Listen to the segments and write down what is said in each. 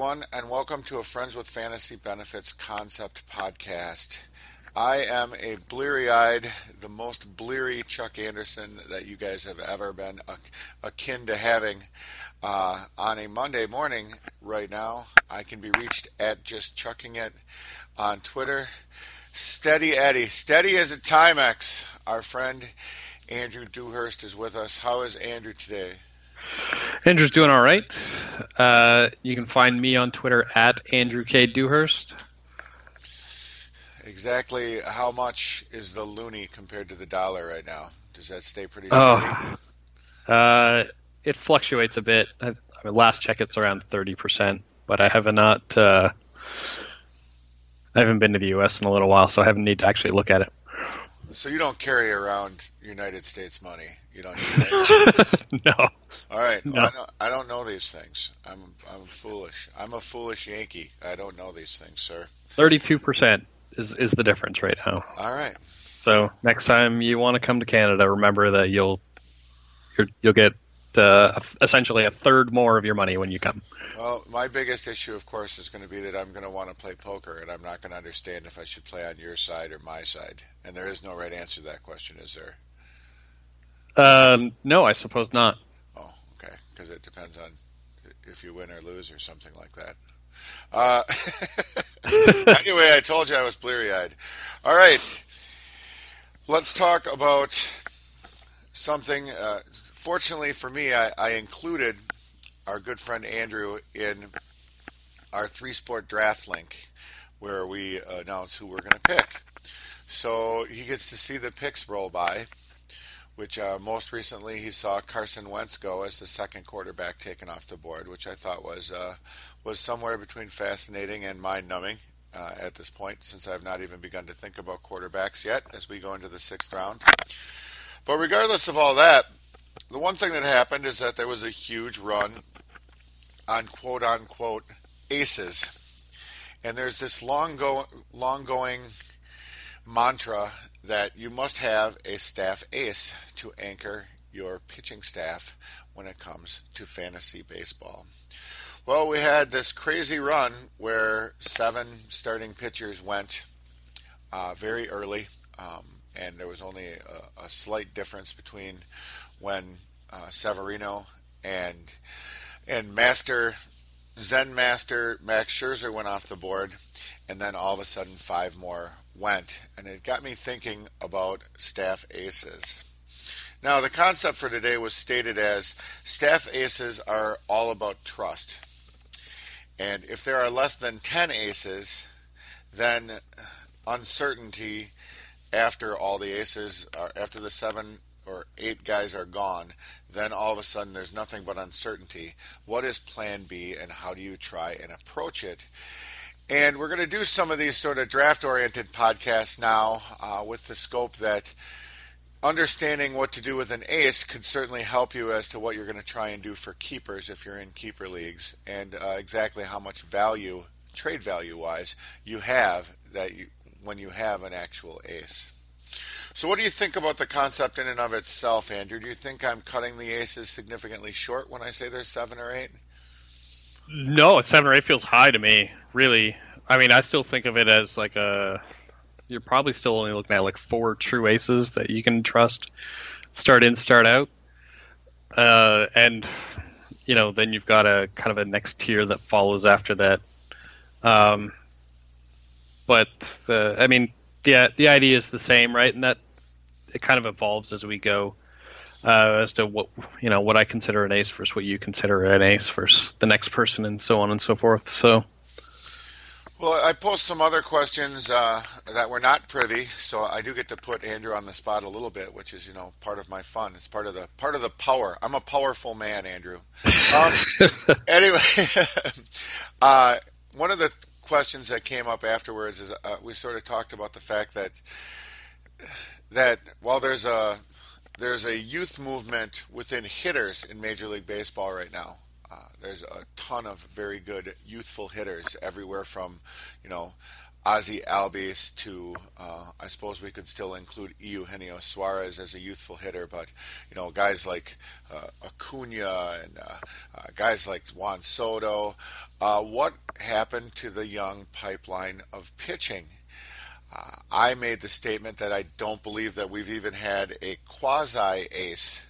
everyone, and welcome to a Friends with Fantasy Benefits Concept podcast. I am a bleary eyed, the most bleary Chuck Anderson that you guys have ever been akin to having. Uh, on a Monday morning, right now, I can be reached at just chucking it on Twitter. Steady Eddie, steady as a Timex. Our friend Andrew Dewhurst is with us. How is Andrew today? Andrew's doing all right. Uh, you can find me on Twitter at Andrew K. Dewhurst. Exactly how much is the loonie compared to the dollar right now? Does that stay pretty steady? Oh, uh, it fluctuates a bit. I, I mean, last check, it's around thirty percent, but I have not. Uh, I haven't been to the U.S. in a little while, so I haven't need to actually look at it. So you don't carry around United States money. You don't. no. All right. No. Well, I, don't, I don't know these things. I'm I'm foolish. I'm a foolish Yankee. I don't know these things, sir. Thirty-two percent is is the difference right now. All right. So next time you want to come to Canada, remember that you'll you're, you'll get uh, essentially a third more of your money when you come. Well, my biggest issue, of course, is going to be that I'm going to want to play poker, and I'm not going to understand if I should play on your side or my side. And there is no right answer to that question, is there? Um, no, I suppose not. Okay. Because it depends on if you win or lose or something like that. Uh, anyway, I told you I was bleary eyed. All right. Let's talk about something. Uh, fortunately for me, I, I included our good friend Andrew in our three sport draft link where we announce who we're going to pick. So he gets to see the picks roll by, which uh, most recently he saw Carson Wentz go as the second quarterback taken off the board, which I thought was uh, was somewhere between fascinating and mind numbing uh, at this point, since I've not even begun to think about quarterbacks yet as we go into the sixth round. But regardless of all that, the one thing that happened is that there was a huge run on quote unquote aces. And there's this long go long going mantra that you must have a staff ace to anchor your pitching staff when it comes to fantasy baseball. Well, we had this crazy run where seven starting pitchers went uh, very early, um, and there was only a, a, slight difference between when uh, Severino and and Master Zen Master Max Scherzer went off the board, and then all of a sudden five more went, and it got me thinking about staff aces. Now, the concept for today was stated as staff aces are all about trust. And if there are less than 10 aces, then uncertainty after all the aces, are, after the seven or eight guys are gone, then all of a sudden there's nothing but uncertainty. What is plan B and how do you try and approach it? And we're going to do some of these sort of draft oriented podcasts now uh, with the scope that understanding what to do with an ace could certainly help you as to what you're going to try and do for keepers if you're in keeper leagues, and uh, exactly how much value, trade value wise, you have that you when you have an actual ace. So, what do you think about the concept in and of itself, Andrew? Do you think I'm cutting the aces significantly short when I say there's seven or eight? No, seven or eight feels high to me. Really, I mean, I still think of it as like a. You're probably still only looking at like four true aces that you can trust, start in, start out, uh, and you know then you've got a kind of a next tier that follows after that. Um, but the, I mean, the the idea is the same, right? And that it kind of evolves as we go uh, as to what you know what I consider an ace versus what you consider an ace versus the next person, and so on and so forth. So. Well, I posed some other questions uh, that were not privy, so I do get to put Andrew on the spot a little bit, which is, you know, part of my fun. It's part of the part of the power. I'm a powerful man, Andrew. Um, anyway, uh, one of the questions that came up afterwards is uh, we sort of talked about the fact that that while there's a there's a youth movement within hitters in Major League Baseball right now. Uh, there's a ton of very good youthful hitters everywhere from, you know, Ozzie Albies to uh, I suppose we could still include Eugenio Suarez as a youthful hitter, but you know guys like uh, Acuna and uh, uh guys like Juan Soto. Uh, what happened to the young pipeline of pitching? Uh, I made the statement that I don't believe that we've even had a quasi ace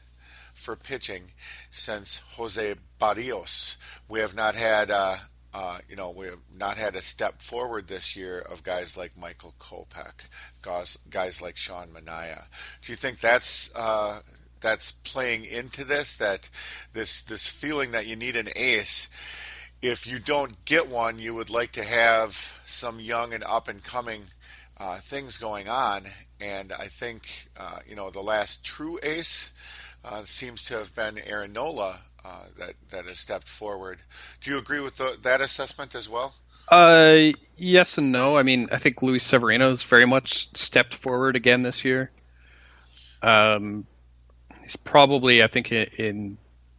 for pitching since Jose Berrios. We have not had, uh, uh, you know, we have not had a step forward this year of guys like Michael Kopech, guys, guys like Sean Manaea. Do you think that's uh, that's playing into this? That this this feeling that you need an ace. If you don't get one, you would like to have some young and up and coming uh, things going on. And I think, uh, you know, the last true ace uh, seems to have been Aaron Nola uh, that, that has stepped forward. Do you agree with the, that assessment as well? Uh, yes and no. I mean, I think Luis Severino's very much stepped forward again this year. Um, he's probably, I think, in, in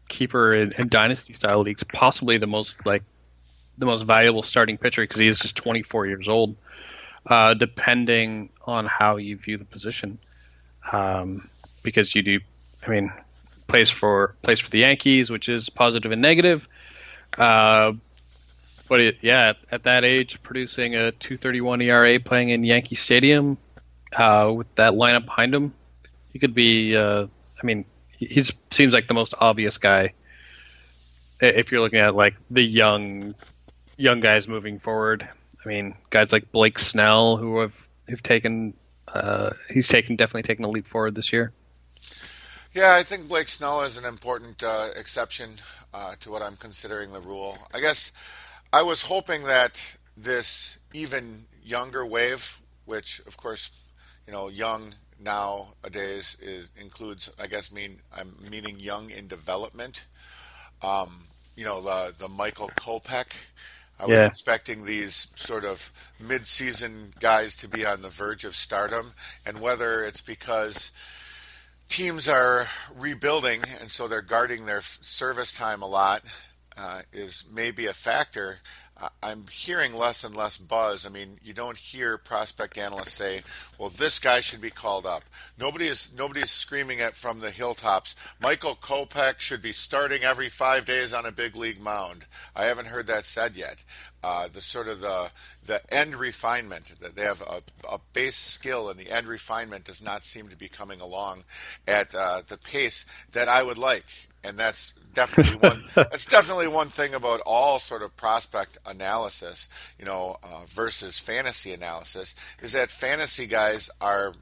keeper and, and dynasty style leagues, possibly the most like the most valuable starting pitcher because he is just 24 years old uh, depending on how you view the position. Um, because you do, I mean, plays for plays for the Yankees, which is positive and negative. Uh, but it, yeah, at that age, producing a 2.31 ERA, playing in Yankee Stadium uh, with that lineup behind him, he could be. Uh, I mean, he seems like the most obvious guy if you're looking at like the young young guys moving forward. I mean, guys like Blake Snell, who have have taken, uh, he's taken definitely taken a leap forward this year. Yeah, I think Blake Snell is an important uh, exception uh, to what I'm considering the rule. I guess I was hoping that this even younger wave, which of course, you know, young nowadays is includes, I guess, mean I'm meaning young in development. Um, you know, the the Michael Kopech I was yeah. expecting these sort of mid-season guys to be on the verge of stardom, and whether it's because teams are rebuilding and so they're guarding their service time a lot uh, is maybe a factor. I'm hearing less and less buzz. I mean, you don't hear prospect analysts say, "Well, this guy should be called up." Nobody is nobody is screaming it from the hilltops. Michael Kopech should be starting every five days on a big league mound. I haven't heard that said yet. Uh, the sort of the the end refinement that they have a, a, base skill and the end refinement does not seem to be coming along at uh, the pace that I would like and that's definitely one. that's definitely one thing about all sort of prospect analysis, you know, uh, versus fantasy analysis, is that fantasy guys are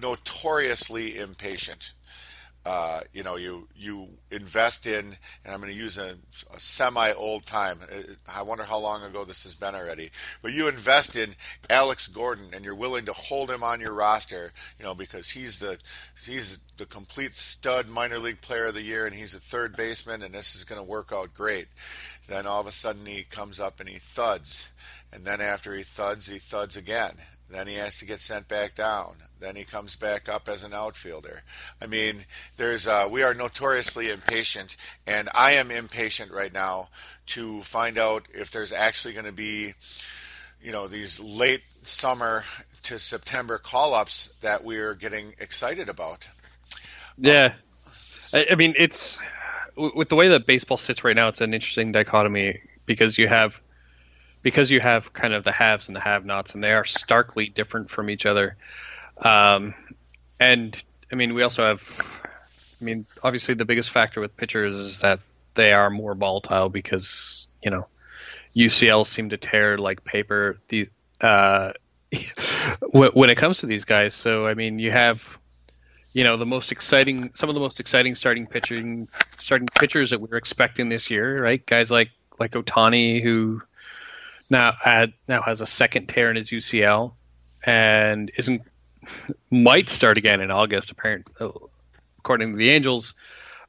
notoriously impatient. Uh, you know, you you invest in, and I'm going to use a, a semi old time. Uh, I wonder how long ago this has been already. But you invest in Alex Gordon, and you're willing to hold him on your roster, you know, because he's the he's the complete stud minor league player of the year, and he's a third baseman, and this is going to work out great. Then all of a sudden he comes up and he thuds, and then after he thuds, he thuds again. Then he has to get sent back down. Then he comes back up as an outfielder. I mean, there's uh, we are notoriously impatient, and I am impatient right now to find out if there's actually going to be, you know, these late summer to September call-ups that we're getting excited about. Yeah, I, I mean, it's with the way that baseball sits right now. It's an interesting dichotomy because you have because you have kind of the haves and the have-nots, and they are starkly different from each other. Um, and I mean, we also have, I mean, obviously the biggest factor with pitchers is that they are more volatile because you know UCL seem to tear like paper. The uh, when it comes to these guys, so I mean, you have you know the most exciting, some of the most exciting starting pitching, starting pitchers that we're expecting this year, right? Guys like like Ohtani who now had now has a second tear in his UCL and isn't might start again in August, apparently, according to the Angels.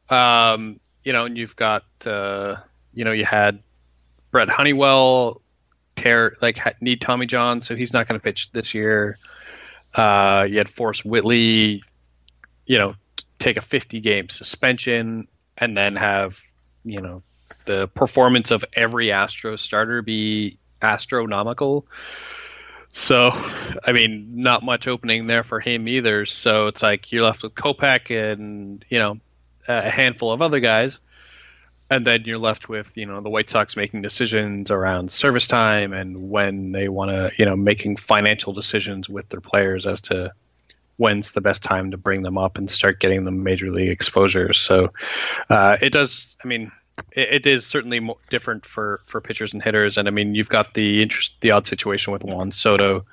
Um, you know, and you've got, uh, you know, you had Brent Honeywell tear like need Tommy John, so he's not going to pitch this year. Uh, you had Forrest Whitley, you know, take a 50 game suspension and then have, you know, the performance of every Astro starter be astronomical. So, I mean, not much opening there for him either. So it's like you're left with Kopech and you know a handful of other guys, and then you're left with you know the White Sox making decisions around service time and when they want to you know making financial decisions with their players as to when's the best time to bring them up and start getting them major league exposure. So uh, it does. I mean, it, it is certainly more different for for pitchers and hitters. And I mean, you've got the interest, the odd situation with Juan Soto,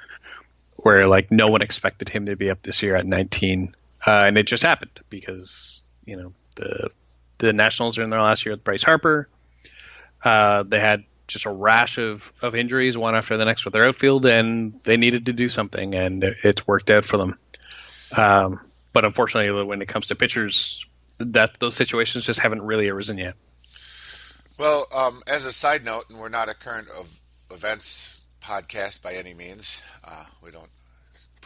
where like no one expected him to be up this year at 19, uh, and it just happened because you know the the Nationals are in their last year with Bryce Harper. Uh, they had just a rash of, of injuries, one after the next with their outfield, and they needed to do something, and it's worked out for them. Um, but unfortunately, when it comes to pitchers, that those situations just haven't really arisen yet. Well, um, as a side note, and we're not a current of events podcast by any means. Uh, we don't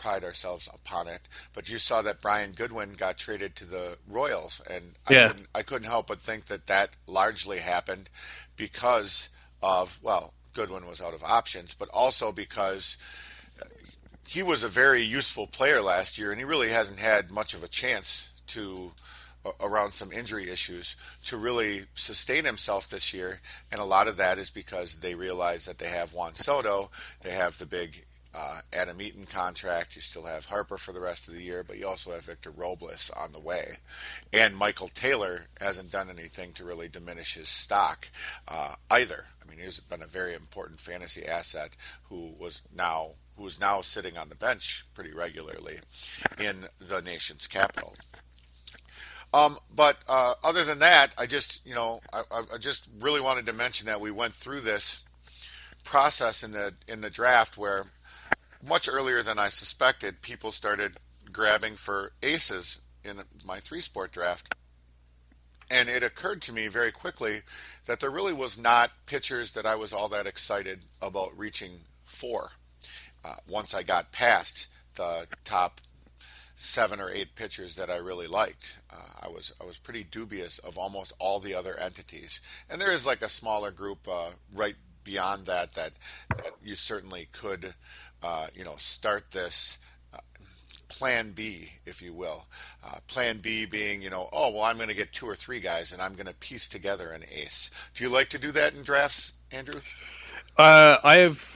pride ourselves upon it. But you saw that Brian Goodwin got traded to the Royals, and I, couldn't, I couldn't help but think that that largely happened because of well, Goodwin was out of options, but also because he was a very useful player last year, and he really hasn't had much of a chance to around some injury issues to really sustain himself this year. And a lot of that is because they realize that they have Juan Soto, they have the big uh, Adam Eaton contract. You still have Harper for the rest of the year, but you also have Victor Robles on the way. And Michael Taylor hasn't done anything to really diminish his stock uh, either. I mean, he's been a very important fantasy asset who was now who is now sitting on the bench pretty regularly in the nation's capital. Um, but uh, other than that, I just you know I, I, just really wanted to mention that we went through this process in the in the draft where much earlier than I suspected, people started grabbing for aces in my three sport draft. And it occurred to me very quickly that there really was not pitchers that I was all that excited about reaching for uh, once I got past the top seven or eight pitchers that I really liked. Uh, I was I was pretty dubious of almost all the other entities, and there is like a smaller group uh, right beyond that that that you certainly could uh, you know start this. Uh, plan B, if you will. Uh, plan B being, you know, oh, well, I'm going to get two or three guys and I'm going to piece together an ace. Do you like to do that in drafts, Andrew? Uh, I have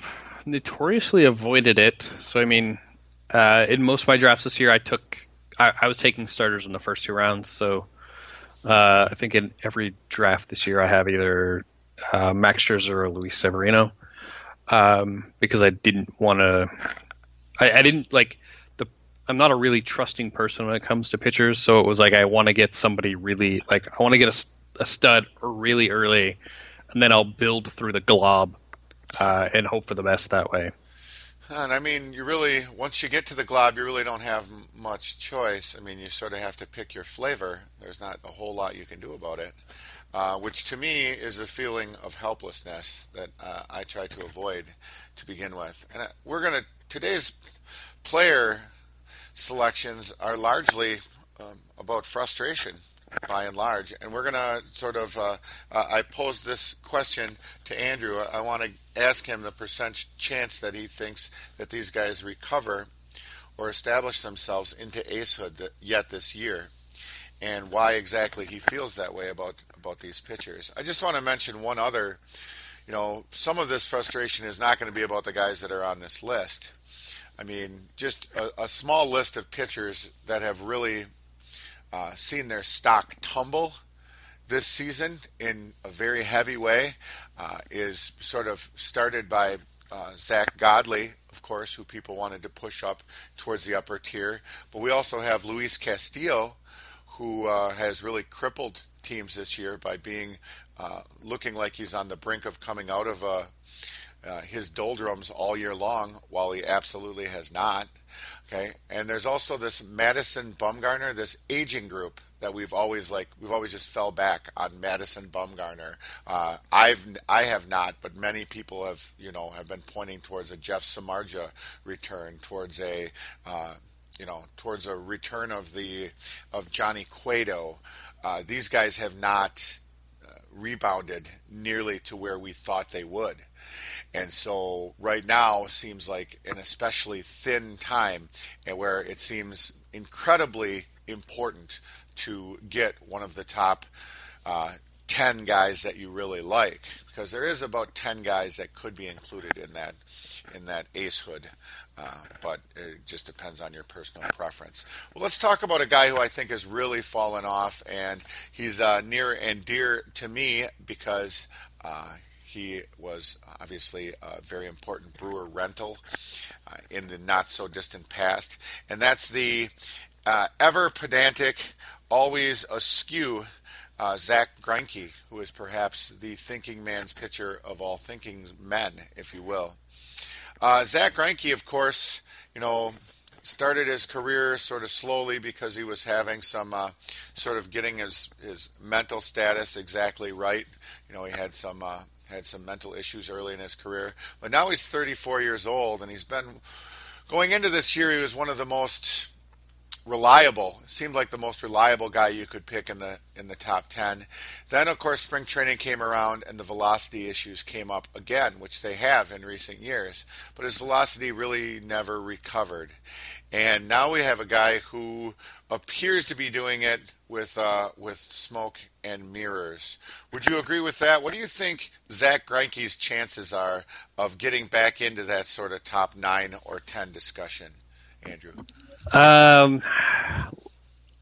notoriously avoided it. So, I mean, uh, in most of my drafts this year, I took I, I was taking starters in the first two rounds. So uh, I think in every draft this year, I have either uh, Max Scherzer or Luis Severino um, because I didn't want to. I, I, didn't like the. I'm not a really trusting person when it comes to pitchers, so it was like I want to get somebody really like I want to get a, a stud really early, and then I'll build through the glob uh, and hope for the best that way. And I mean, you really once you get to the glob, you really don't have much choice. I mean, you sort of have to pick your flavor. There's not a whole lot you can do about it, uh, which to me is a feeling of helplessness that uh, I try to avoid to begin with. And uh, we're gonna today's player selections are largely um, about frustration by and large. And we're going to sort of, uh, uh, I posed this question to Andrew. I want to ask him the percent chance that he thinks that these guys recover or establish themselves into acehood yet this year and why exactly he feels that way about, about these pitchers. I just want to mention one other, you know, some of this frustration is not going to be about the guys that are on this list. I mean, just a, a small list of pitchers that have really uh, seen their stock tumble this season in a very heavy way uh, is sort of started by uh, Zack Godley, of course, who people wanted to push up towards the upper tier. But we also have Luis Castillo, who uh, has really crippled teams this year by being uh, looking like he's on the brink of coming out of uh, his doldrums all year long, while he absolutely has not. Okay, and there's also this Madison Bumgarner, this aging group that we've always like we've always just fell back on Madison Bumgarner. Uh, I've I have not, but many people have you know have been pointing towards a Jeff Samardzija return, towards a uh, you know towards a return of the of Johnny Cueto. Uh, these guys have not uh, rebounded nearly to where we thought they would. And so right now seems like an especially thin time and where it seems incredibly important to get one of the top uh, 10 guys that you really like because there is about 10 guys that could be included in that in that acehood uh, but it just depends on your personal preference. Well, let's talk about a guy who I think has really fallen off, and he's uh, near and dear to me because uh, he was obviously a very important Brewer rental uh, in the not so distant past, and that's the uh, ever pedantic, always askew uh, Zack Greinke, who is perhaps the thinking man's pitcher of all thinking men, if you will. Uh, Zack Greinke, of course, you know, started his career sort of slowly because he was having some uh, sort of getting his his mental status exactly right. You know, he had some uh, had some mental issues early in his career, but now he's 34 years old, and he's been going into this year. He was one of the most reliable. Seemed like the most reliable guy you could pick in the in the top 10. Then of course spring training came around and the velocity issues came up again, which they have in recent years. But his velocity really never recovered. And now we have a guy who appears to be doing it with uh, with smoke and mirrors. Would you agree with that? What do you think Zack Greinke's chances are of getting back into that sort of top nine or ten discussion, Andrew? Um,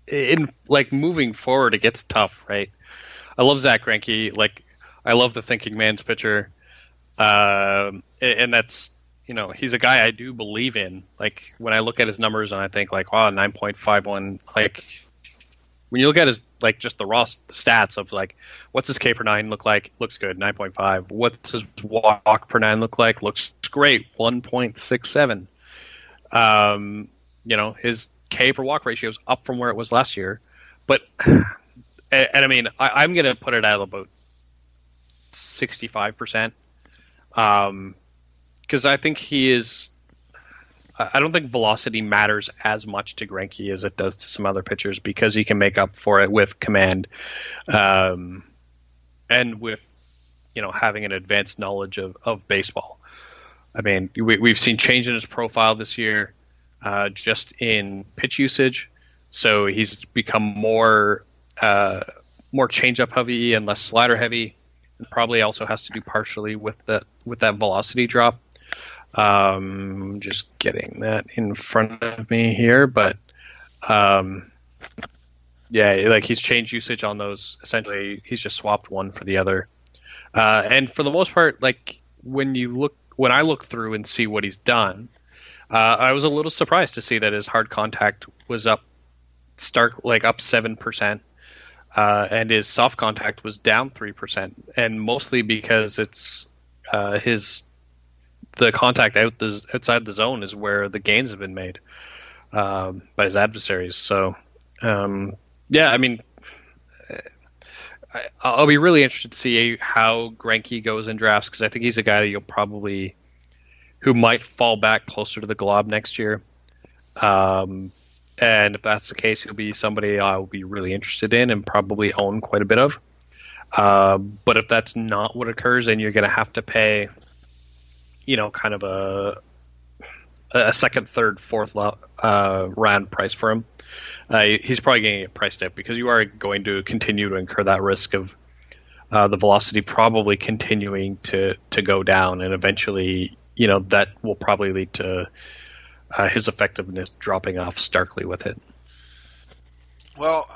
in like moving forward, it gets tough, right? I love Zack Greinke. Like, I love the thinking man's pitcher, um, and that's you know he's a guy I do believe in. Like when I look at his numbers and I think like, wow, nine point five one. Like when you look at his like just the raw stats of like what's his K per nine look like? Looks good, nine point five. What's his walk per nine look like? Looks great, one point six seven. Um, you know, his K per walk ratio is up from where it was last year, but and, and I mean, I, am going to put it at about sixty five percent, um, because I think he is. I don't think velocity matters as much to Greinke as it does to some other pitchers because he can make up for it with command, um, and with you know having an advanced knowledge of, of baseball. I mean, we, we've seen change in his profile this year uh, just in pitch usage. So he's become more uh, more changeup heavy and less slider heavy, and probably also has to do partially with that with that velocity drop. Um, just getting that in front of me here, but um, yeah, like he's changed usage on those. Essentially, he's just swapped one for the other. Uh, and for the most part, like when you look when I look through and see what he's done, uh, I was a little surprised to see that his hard contact was up, stark like up seven percent, uh, and his soft contact was down three percent, and mostly because it's uh, his the contact out the outside the zone is where the gains have been made um, by his adversaries. So, um, yeah, I mean. I, will be really interested to see how Greinke goes in drafts because I think he's a guy that you'll probably who might fall back closer to the glob next year. Um, and if that's the case, he'll be somebody I will be really interested in and probably own quite a bit of. Uh, but if that's not what occurs, then you're going to have to pay, you know, kind of a a second, third, fourth uh, round price for him. Uh, he's probably to get priced out because you are going to continue to incur that risk of uh, the velocity probably continuing to to go down, and eventually, you know, that will probably lead to uh, his effectiveness dropping off starkly with it. Well,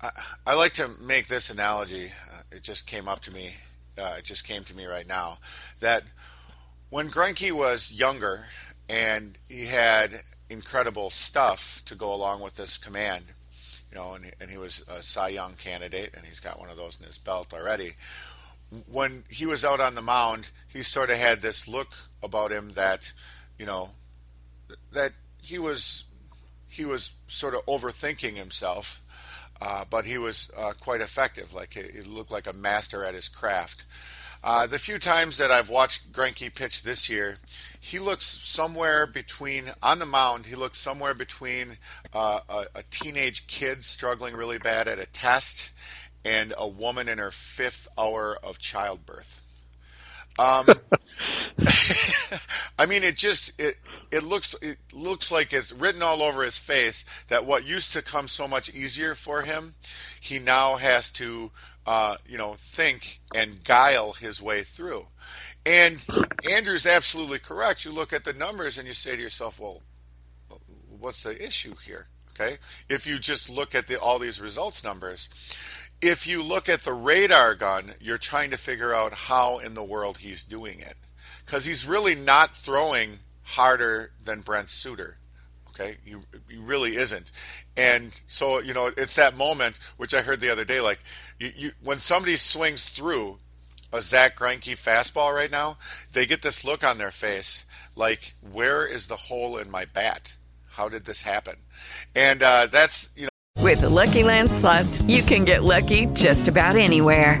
I, I like to make this analogy. Uh, it just came up to me. Uh, it just came to me right now that when Greinke was younger and he had incredible stuff to go along with this command, you know, and, and he was a Cy Young candidate, and he's got one of those in his belt already. When he was out on the mound, he sort of had this look about him that, you know, that he was he was sort of overthinking himself, uh, but he was uh, quite effective. Like he, he, looked like a master at his craft. Uh, the few times that I've watched Greinke pitch this year, he looks somewhere between on the mound. He looks somewhere between uh, a, a teenage kid struggling really bad at a test and a woman in her fifth hour of childbirth. Um, I mean, it just it it looks it looks like it's written all over his face that what used to come so much easier for him, he now has to uh, you know think and guile his way through. And Andrew's absolutely correct. You look at the numbers and you say to yourself, well, what's the issue here? Okay, if you just look at the all these results numbers, if you look at the radar gun, you're trying to figure out how in the world he's doing it because he's really not throwing harder than Brent Suter. Okay, he, he really isn't. And so, you know, it's that moment which I heard the other day. Like, you, you, when somebody swings through a Zack Greinke fastball right now, they get this look on their face like, where is the hole in my bat? How did this happen? And uh, that's, you know. With the Lucky Land slots, you can get lucky just about anywhere.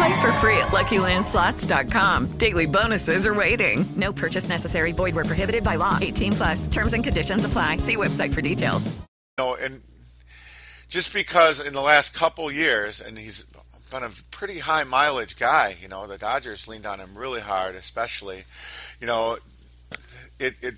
Play for free at LuckyLandSlots.com. Daily bonuses are waiting. No purchase necessary. Void where prohibited by law. 18 plus. Terms and conditions apply. See website for details. Know, and just because in the last couple years, and he's been a pretty high mileage guy. You know, the Dodgers leaned on him really hard, especially. You know, it it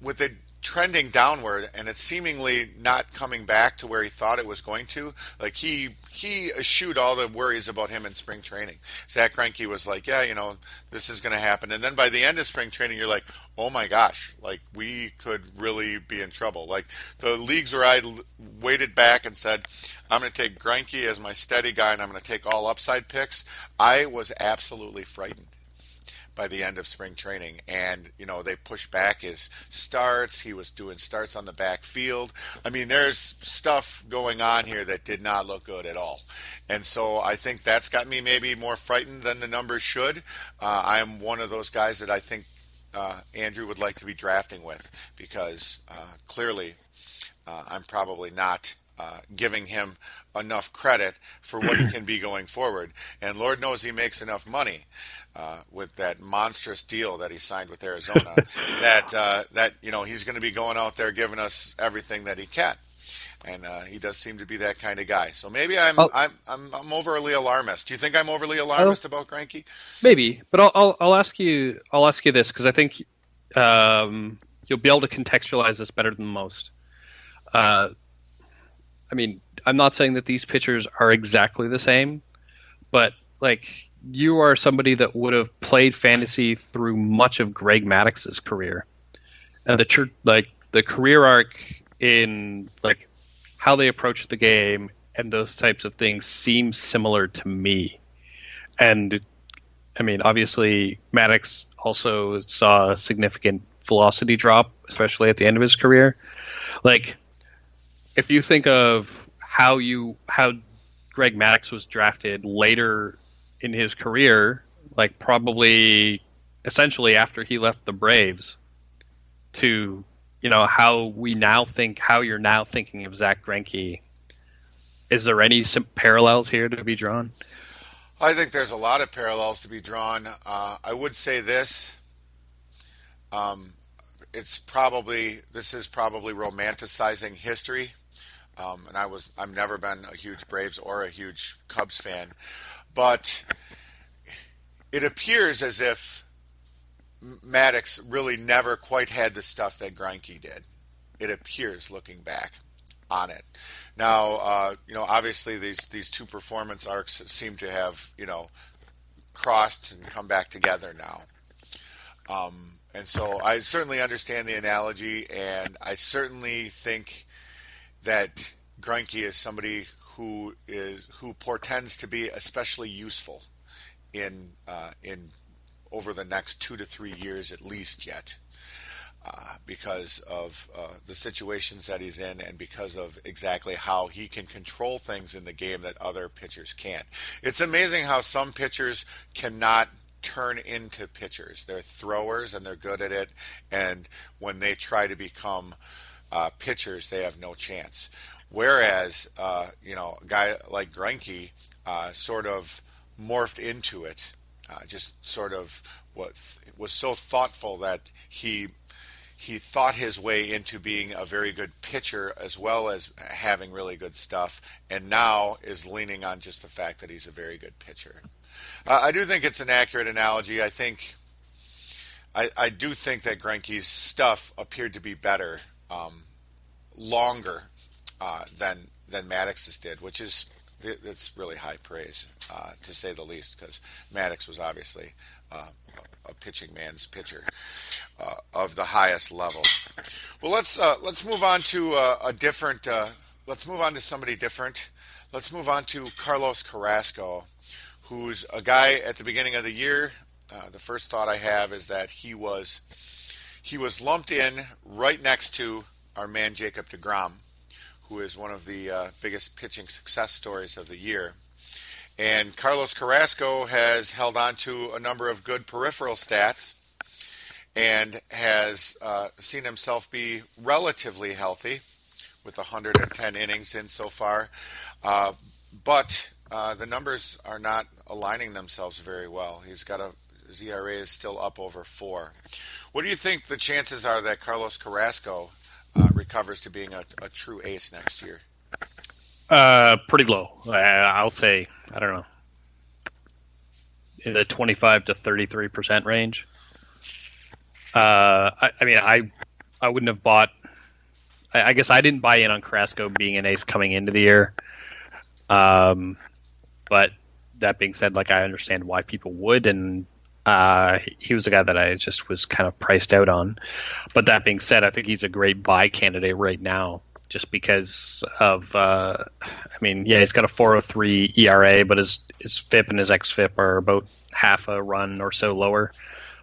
with it trending downward and it's seemingly not coming back to where he thought it was going to. Like he he eschewed all the worries about him in spring training. Zack Greinke was like, yeah, you know, this is going to happen. And then by the end of spring training, you're like, oh my gosh, like we could really be in trouble. Like the leagues where I waited back and said, I'm going to take Greinke as my steady guy and I'm going to take all upside picks. I was absolutely frightened by the end of spring training. And, you know, they pushed back his starts. He was doing starts on the back field. I mean, there's stuff going on here that did not look good at all. And so I think that's got me maybe more frightened than the numbers should. Uh, I'm one of those guys that I think uh, Andrew would like to be drafting with because uh, clearly uh, I'm probably not uh, giving him enough credit for what he can be going forward. And Lord knows he makes enough money uh, with that monstrous deal that he signed with Arizona. that uh, that you know he's going to be going out there giving us everything that he can. And uh, he does seem to be that kind of guy. So maybe I'm, oh. I'm I'm I'm overly alarmist. Do you think I'm overly alarmist about Greinke? Maybe, but I'll, I'll, I'll ask you I'll ask you this because I think um, you'll be able to contextualize this better than most. Uh, I mean, I'm not saying that these pitchers are exactly the same, but like you are somebody that would have played fantasy through much of Greg Maddux's career, and that you're like the career arc in like how they approach the game and those types of things seem similar to me. And I mean, obviously, Maddux also saw a significant velocity drop, especially at the end of his career. Like, if you think of how you how Greg Maddux was drafted later in his career, like probably essentially after he left the Braves, to you know how we now think how you're now thinking of Zack Greinke. Is there any parallels here to be drawn? I think there's a lot of parallels to be drawn. Uh, I would say this. Um, it's probably this is probably romanticizing history, um, and I was I've never been a huge Braves or a huge Cubs fan, but it appears as if Maddux really never quite had the stuff that Greinke did. It appears looking back on it. Now, uh, you know, obviously these these two performance arcs seem to have you know crossed and come back together now. Um, and so I certainly understand the analogy, and I certainly think that Greinke is somebody who is who portends to be especially useful in uh, in over the next two to three years at least yet uh, because of uh, the situations that he's in and because of exactly how he can control things in the game that other pitchers can't. It's amazing how some pitchers cannot turn into pitchers. They're throwers and they're good at it, and when they try to become uh, pitchers, they have no chance. Whereas, uh, you know, a guy like Greinke uh, sort of morphed into it, uh, just sort of was was so thoughtful that he he thought his way into being a very good pitcher as well as having really good stuff, and now is leaning on just the fact that he's a very good pitcher. Uh, I do think it's an accurate analogy. I think I, I do think that Greinke's stuff appeared to be better um, longer uh, than than Maddux's did, which is it's really high praise uh, to say the least, because Maddux was obviously uh, a pitching man's pitcher uh, of the highest level. Well, let's uh, let's move on to uh, a different. Let's move on to somebody different. Let's move on to Carlos Carrasco, who's a guy at the beginning of the year. The first thought I have is that he was he was lumped in right next to our man Jacob Degrom, who is one of the biggest pitching success stories of the year. And Carlos Carrasco has held on to a number of good peripheral stats and has uh, seen himself be relatively healthy with 110 innings in so far. Uh, but uh, the numbers are not aligning themselves very well. He's got a ERA is still up over four. What do you think the chances are that Carlos Carrasco uh, recovers to being a, a true ace next year? Uh, pretty low. I'll say I don't know in the twenty five to thirty three percent range. Uh, I, I, mean, I I wouldn't have bought. I, I, guess I didn't buy in on Carrasco being an ace coming into the year. Um, but that being said, like I understand why people would, and uh, he was a guy that I just was kind of priced out on. But that being said, I think he's a great buy candidate right now just because of uh, I mean, yeah, he's got a 403 ERA, but his his FIP and his xFIP are about half a run or so lower,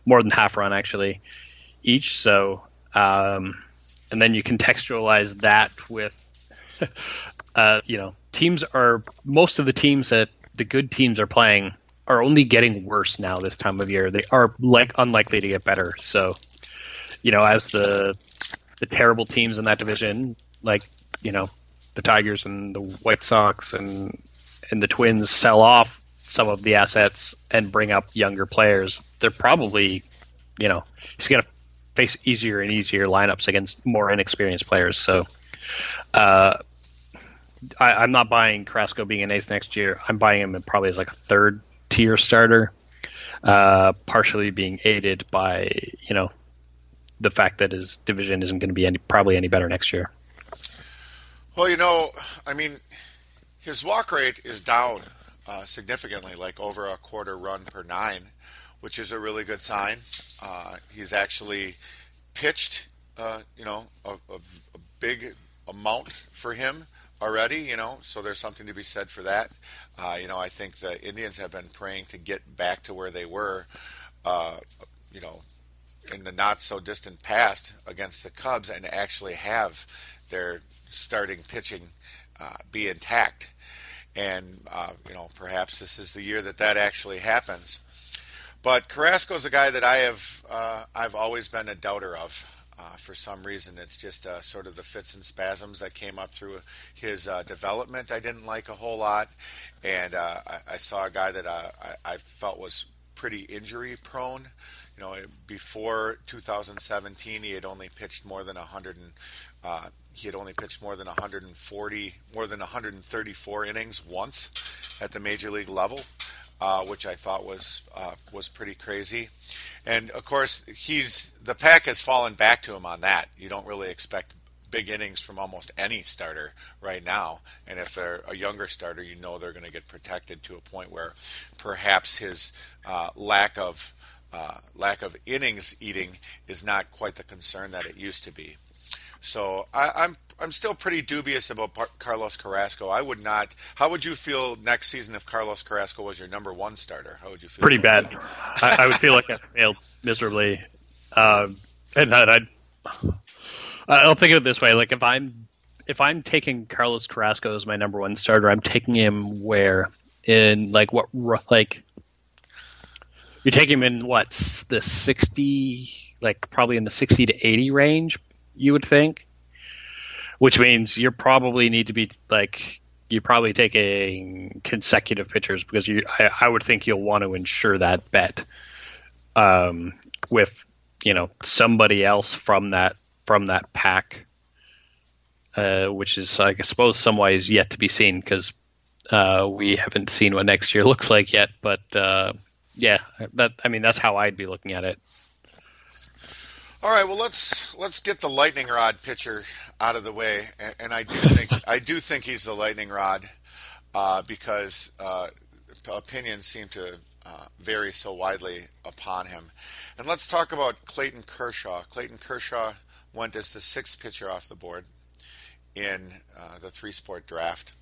more than half run actually, each. So, um, and then you contextualize that with, uh, you know, teams are most of the teams that the good teams are playing are only getting worse now this time of year. They are like unlikely to get better. So, you know, as the the terrible teams in that division like you know the Tigers and the White Sox and and the Twins sell off some of the assets and bring up younger players, they're probably you know he's going to face easier and easier lineups against more inexperienced players. So. Uh, I, am not buying Carrasco being an ace next year. I'm buying him probably as like a third tier starter, uh, partially being aided by you know the fact that his division isn't going to be any probably any better next year. Well, you know, I mean, his walk rate is down uh, significantly, like over a quarter run per nine, which is a really good sign. Uh, he's actually pitched uh, you know, a, a, a big amount for him already, you know, so there's something to be said for that. Uh, you know, I think the Indians have been praying to get back to where they were, uh, you know, in the not so distant past against the Cubs and actually have their starting pitching uh, be intact. And, uh, you know, perhaps this is the year that that actually happens. But Carrasco's a guy that I have, uh, I've always been a doubter of. Uh, for some reason, it's just uh, sort of the fits and spasms that came up through his uh, development. I didn't like a whole lot, and uh, I, I, saw a guy that uh, I, I, felt was pretty injury prone. You know, before 2017, he had only pitched more than 100. And, uh, he had only pitched more than 140, more than 134 innings once at the major league level. Which I thought was was pretty crazy. And of course, he's the pack has fallen back to him on that. You don't really expect big innings from almost any starter right now. And if they're a younger starter, you know they're going to get protected to a point where perhaps his uh, lack of uh, lack of innings eating is not quite the concern that it used to be. So I, I'm I'm still pretty dubious about Carlos Carrasco. I would not. How would you feel next season if Carlos Carrasco was your number one starter? How would you feel? Pretty bad. I, I, would feel like I failed miserably, um, and I'd. I'll think of it this way: like if I'm if I'm taking Carlos Carrasco as my number one starter, I'm taking him where in like what like you take him in what's the sixty like probably in the sixty to eighty range, you would think which means you probably need to be like you probably taking consecutive pitchers because you I, I, would think you'll want to ensure that bet um, with you know somebody else from that from that pack, uh, which is I suppose some ways yet to be seen because uh, we haven't seen what next year looks like yet. But uh, yeah, that I mean that's how I'd be looking at it. All right, well let's let's get the lightning rod pitcher out of the way, and, and I do think I do think he's the lightning rod uh, because uh, opinions seem to uh, vary so widely upon him. And let's talk about Clayton Kershaw. Clayton Kershaw went as the sixth pitcher off the board in uh, the three-sport draft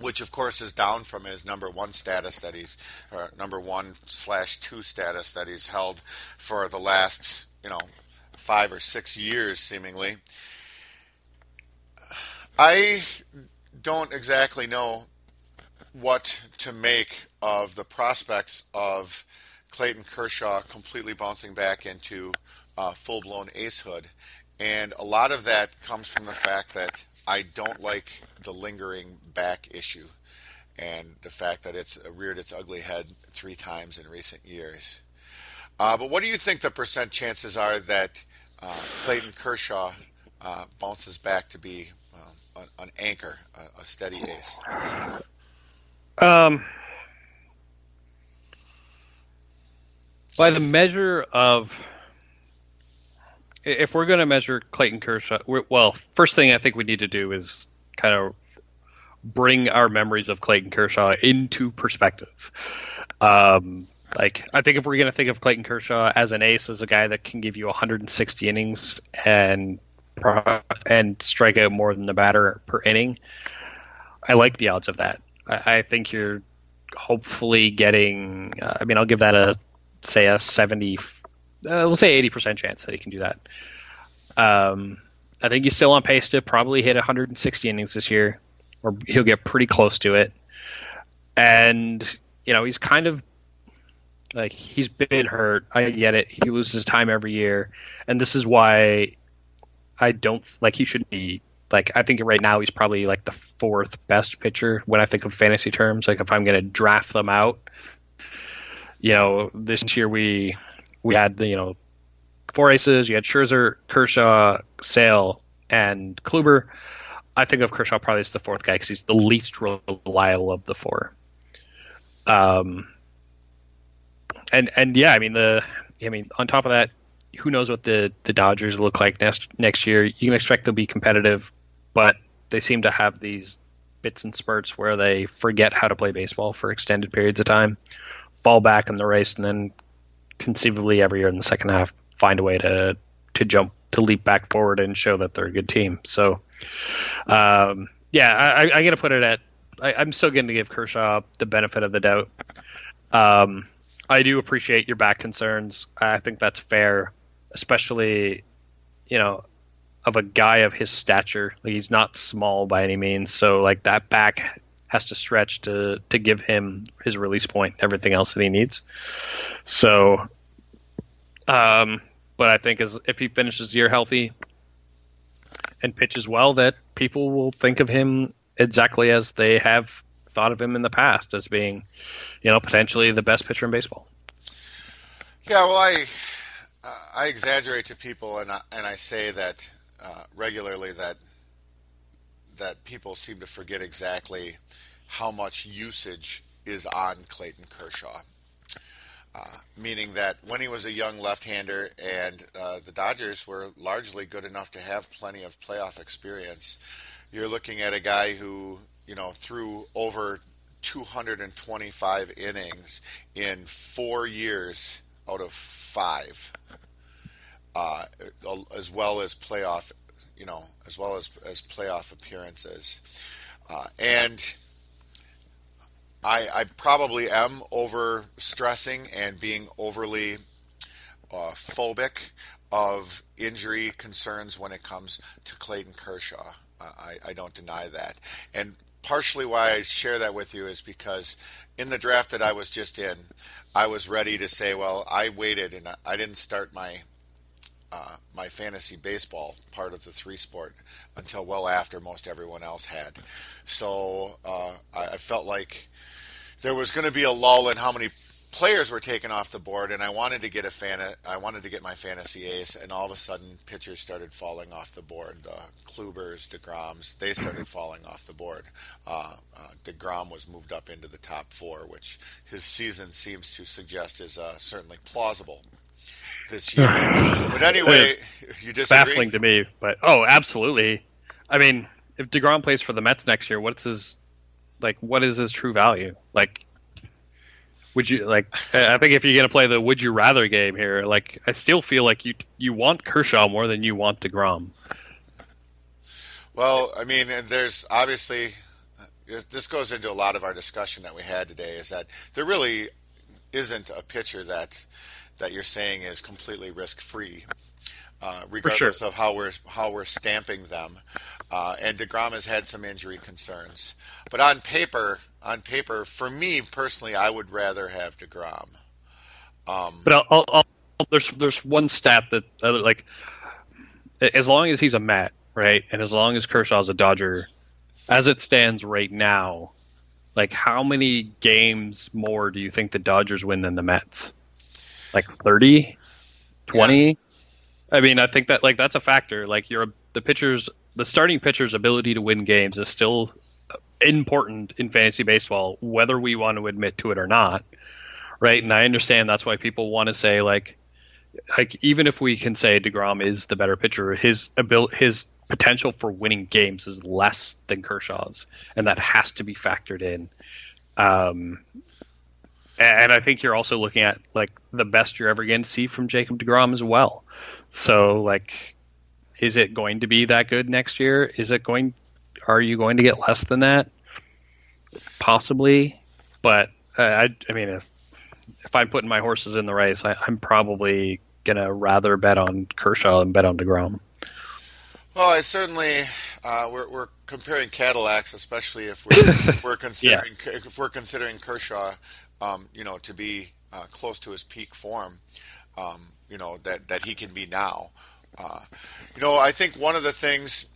which of course is down from his number one status that he's number one slash two status that he's held for the last you know five or six years seemingly. I don't exactly know what to make of the prospects of Clayton Kershaw completely bouncing back into uh, full blown acehood. And a lot of that comes from the fact that I don't like the lingering back issue and the fact that it's reared its ugly head three times in recent years. Uh, but what do you think the percent chances are that uh, Clayton Kershaw uh, bounces back to be um, an, an, anchor, a, a, steady ace? Um, by the measure of, if we're going to measure Clayton Kershaw, well, first thing I think we need to do is kind of bring our memories of Clayton Kershaw into perspective. Um, like I think if we're going to think of Clayton Kershaw as an ace, as a guy that can give you 160 innings and and strike out more than the batter per inning, I like the odds of that. I, I think you're hopefully getting. Uh, I mean, I'll give that a say a 70. Uh, we'll say 80 percent chance that he can do that. Um, I think he's still on pace to probably hit 160 innings this year, or he'll get pretty close to it. And you know, he's kind of like he's been hurt. I get it. He loses time every year, and this is why I don't like he should be like I think right now he's probably like the fourth best pitcher when I think of fantasy terms. Like if I'm going to draft them out, you know, this year we we had the you know four aces. You had Scherzer, Kershaw, Sale, and Kluber. I think of Kershaw probably as the fourth guy because he's the least reliable of the four. Um, and and yeah, I mean the I mean on top of that, who knows what the the Dodgers look like next next year? You can expect they'll be competitive, but they seem to have these bits and spurts where they forget how to play baseball for extended periods of time, fall back in the race, and then conceivably every year in the second half find a way to to jump to leap back forward and show that they're a good team. So, um, yeah, I, I, got to put it at. I, I'm still going to give Kershaw the benefit of the doubt. Um, I do appreciate your back concerns. I think that's fair, especially, you know, of a guy of his stature. Like he's not small by any means, so like that back has to stretch to to give him his release point, everything else that he needs. So, um, but I think as if he finishes the year healthy and pitches well, that people will think of him exactly as they have thought of him in the past as being, you know, potentially the best pitcher in baseball. Yeah, well, I uh, I exaggerate to people, and I, and I say that uh, regularly that that people seem to forget exactly how much usage is on Clayton Kershaw. Uh, meaning that when he was a young left-hander and uh, the Dodgers were largely good enough to have plenty of playoff experience, you're looking at a guy who you know threw over 225 innings in four years out of five, uh, as well as playoff, you know, as well as as playoff appearances, uh, and I, I probably am over stressing and being overly uh, phobic of injury concerns when it comes to Clayton Kershaw. I, I don't deny that. And partially why I share that with you is because in the draft that I was just in, I was ready to say, well, I waited and I didn't start my uh, my fantasy baseball part of the three sport until well after most everyone else had. So uh, I, I felt like there was going to be a lull in how many players were taken off the board, and I wanted to get a fan. I wanted to get my fantasy ace, and all of a sudden, pitchers started falling off the board. Uh, Klubers, Degroms, they started falling off the board. Uh, uh, Degrom was moved up into the top four, which his season seems to suggest is uh, certainly plausible this year. but anyway, you disagree? Baffling to me, but oh, absolutely. I mean, if Degrom plays for the Mets next year, what's his like? What is his true value? Like, would you like? I think if you're gonna play the would you rather game here, like I still feel like you you want Kershaw more than you want Degrom. Well, I mean, there's obviously this goes into a lot of our discussion that we had today. Is that there really isn't a pitcher that that you're saying is completely risk free. Uh, regardless sure. of how we're how we're stamping them. Uh, and Degrom has had some injury concerns, but on paper, on paper, for me personally, I would rather have Degrom. Um, but I'll, I'll, I'll, there's there's one stat that uh, like as long as he's a Met, right, and as long as Kershaw's a Dodger, as it stands right now, like how many games more do you think the Dodgers win than the Mets? Like 30, 20? Yeah. I mean, I think that like that's a factor. Like you're the pitchers, the starting pitcher's ability to win games is still important in fantasy baseball, whether we want to admit to it or not. Right, and I understand that's why people want to say like, like even if we can say Degrom is the better pitcher, his ability, his potential for winning games is less than Kershaw's, and that has to be factored in. Um, and I think you're also looking at like the best you're ever going to see from Jacob Degrom as well. So like, is it going to be that good next year? Is it going? Are you going to get less than that? Possibly, but uh, I, I mean, if if I'm putting my horses in the race, I, I'm probably gonna rather bet on Kershaw than bet on Degrom. Well, I certainly uh, we're, we're comparing Cadillacs, especially if we're, we're considering yeah. if we're considering Kershaw, um, you know, to be uh, close to his peak form. Um, you know that that he can be now. Uh, you know, I think one of the things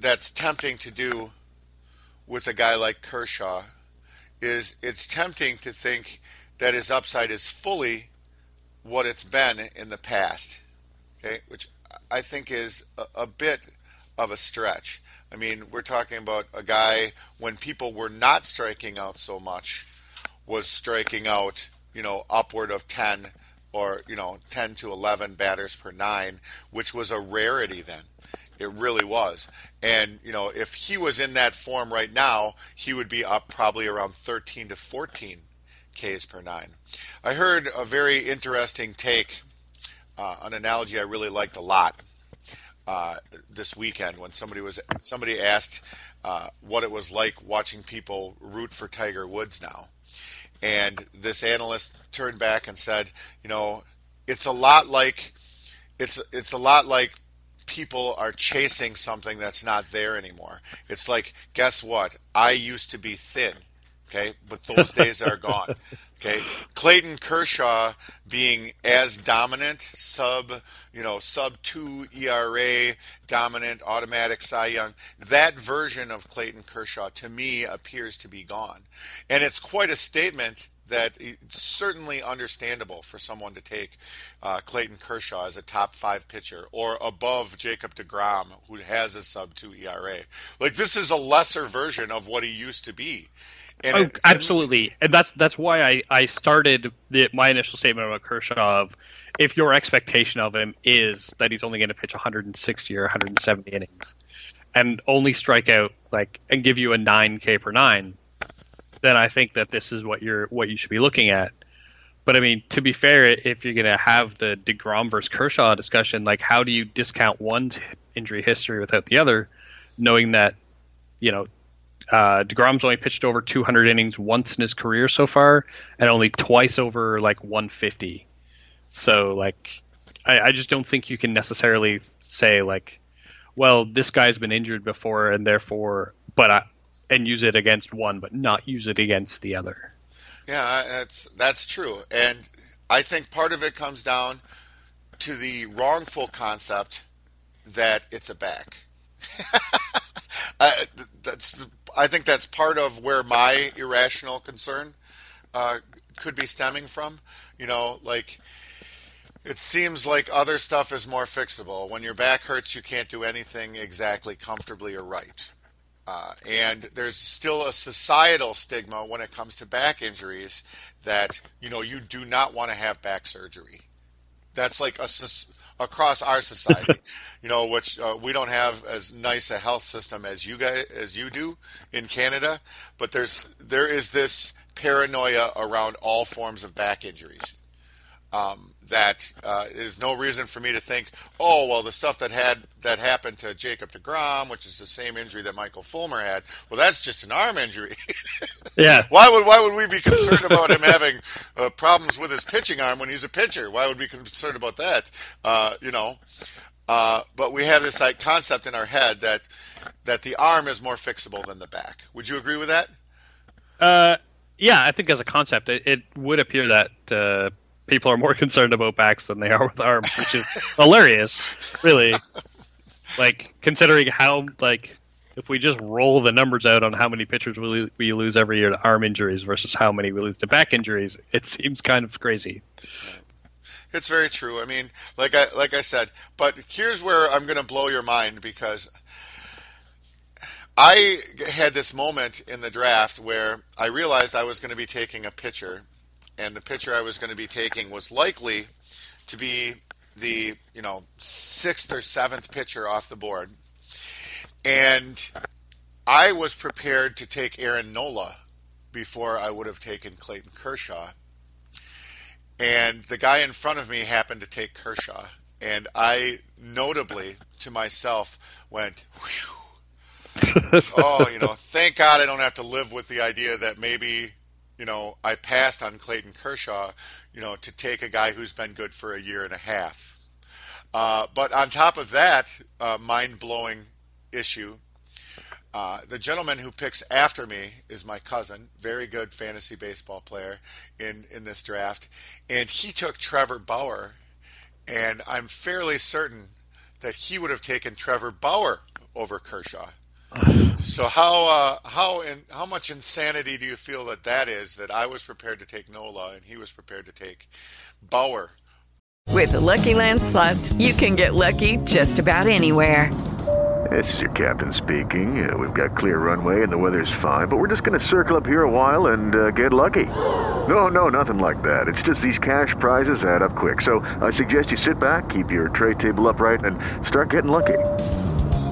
that's tempting to do with a guy like Kershaw is it's tempting to think that his upside is fully what it's been in the past. Okay, which I think is a, a bit of a stretch. I mean, we're talking about a guy when people were not striking out so much was striking out, you know, upward of 10 or you know 10 to 11 batters per nine, which was a rarity then. It really was. And you know, if he was in that form right now, he would be up probably around 13 to 14 Ks per nine. I heard a very interesting take, uh, an analogy I really liked a lot. uh, this weekend when somebody was somebody asked uh, what it was like watching people root for Tiger Woods now, and this analyst turned back and said, you know, it's a lot like it's it's a lot like people are chasing something that's not there anymore. It's like, guess what? I used to be thin, okay, but those days are gone. Okay, Clayton Kershaw being as dominant, sub, you know, sub two ERA, dominant, automatic Cy Young. That version of Clayton Kershaw to me appears to be gone, and it's quite a statement that it's certainly understandable for someone to take uh, Clayton Kershaw as a top five pitcher or above Jacob DeGrom, who has a sub two ERA. Like this is a lesser version of what he used to be. And oh, it, absolutely, and that's that's why I I started the, my initial statement about Kershaw of if your expectation of him is that he's only going to pitch 160 or 170 innings and only strike out like and give you a 9k per 9 then I think that this is what you're what you should be looking at. But I mean, to be fair, if you're going to have the Degrom versus Kershaw discussion, like how do you discount one's injury history without the other, knowing that you know uh, Degrom's only pitched over 200 innings once in his career so far, and only twice over like 150. So like, I, I just don't think you can necessarily say like, well, this guy's been injured before, and therefore, but I, and use it against one, but not use it against the other. Yeah, that's that's true, and I think part of it comes down to the wrongful concept that it's a back. I, that's I think that's part of where my irrational concern uh, could be stemming from. You know, like it seems like other stuff is more fixable. When your back hurts, you can't do anything exactly comfortably or right. Uh, and there's still a societal stigma when it comes to back injuries that you know you do not want to have back surgery. That's like a across our society, you know, which uh, we don't have as nice a health system as you guys as you do in Canada. But there's there is this paranoia around all forms of back injuries. Um, that uh, there's no reason for me to think, oh well, the stuff that had that happened to Jacob Degrom, which is the same injury that Michael Fulmer had, well, that's just an arm injury. yeah. Why would why would we be concerned about him having uh, problems with his pitching arm when he's a pitcher? Why would we be concerned about that? Uh, you know, uh, but we have this like concept in our head that that the arm is more fixable than the back. Would you agree with that? Uh, yeah, I think as a concept, it, it would appear that uh, people are more concerned about backs than they are with arms, which is hilarious, really. Like considering how like if we just roll the numbers out on how many pitchers we, we lose every year to arm injuries versus how many we lose to back injuries, it seems kind of crazy. It's very true. I mean, like I like I said, but here's where I'm going to blow your mind because I had this moment in the draft where I realized I was going to be taking a pitcher and the pitcher I was going to be taking was likely to be the you know sixth or seventh pitcher off the board, and I was prepared to take Aaron Nola before I would have taken Clayton Kershaw, and the guy in front of me happened to take Kershaw, and I notably to myself went. oh, you know, thank God I don't have to live with the idea that maybe you know, I passed on Clayton Kershaw, you know, to take a guy who's been good for a year and a half. Uh, but on top of that uh, mind blowing issue, uh, the gentleman who picks after me is my cousin, very good fantasy baseball player in, in this draft. And he took Trevor Bauer, and I'm fairly certain that he would have taken Trevor Bauer over Kershaw. So how uh, how in, how much insanity do you feel that that is? That I was prepared to take Nola and he was prepared to take Bauer. With the Lucky Land slots, you can get lucky just about anywhere. This is your captain speaking. Uh, we've got clear runway and the weather's fine, but we're just going to circle up here a while and uh, get lucky. No, no, nothing like that. It's just these cash prizes add up quick. So I suggest you sit back, keep your tray table upright, and start getting lucky.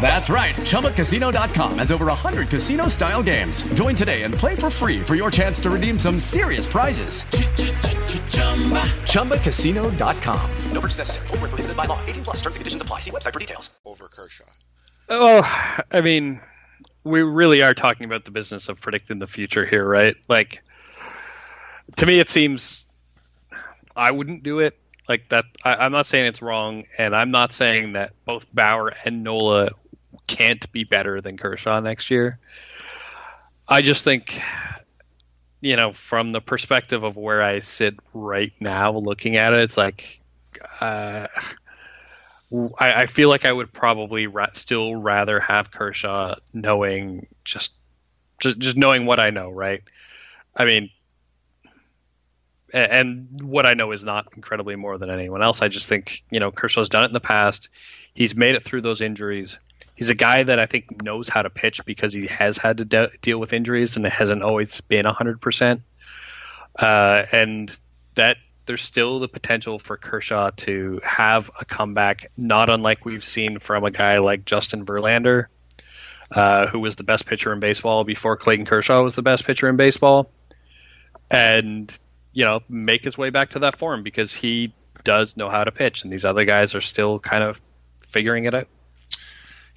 That's right. ChumbaCasino.com has over 100 casino style games. Join today and play for free for your chance to redeem some serious prizes. ChumbaCasino.com. No purchase necessary. Full prohibited by law. 18 plus terms and conditions apply. See website for details. Over Kershaw. Oh, I mean, we really are talking about the business of predicting the future here, right? Like, to me, it seems I wouldn't do it like that. I, am not saying it's wrong, and I'm not saying that both Bauer and Nola can't be better than Kershaw next year. I just think, you know, from the perspective of where I sit right now, looking at it, it's like, uh, I, I, feel like I would probably ra- still rather have Kershaw knowing just, just just knowing what I know, right? I mean, and what I know is not incredibly more than anyone else. I just think you know Kershaw's done it in the past. He's made it through those injuries. He's a guy that I think knows how to pitch because he has had to de- deal with injuries and it hasn't always been hundred uh, percent. And that there's still the potential for Kershaw to have a comeback, not unlike we've seen from a guy like Justin Verlander, uh, who was the best pitcher in baseball before Clayton Kershaw was the best pitcher in baseball. And you know, make his way back to that form because he does know how to pitch, and these other guys are still kind of figuring it out.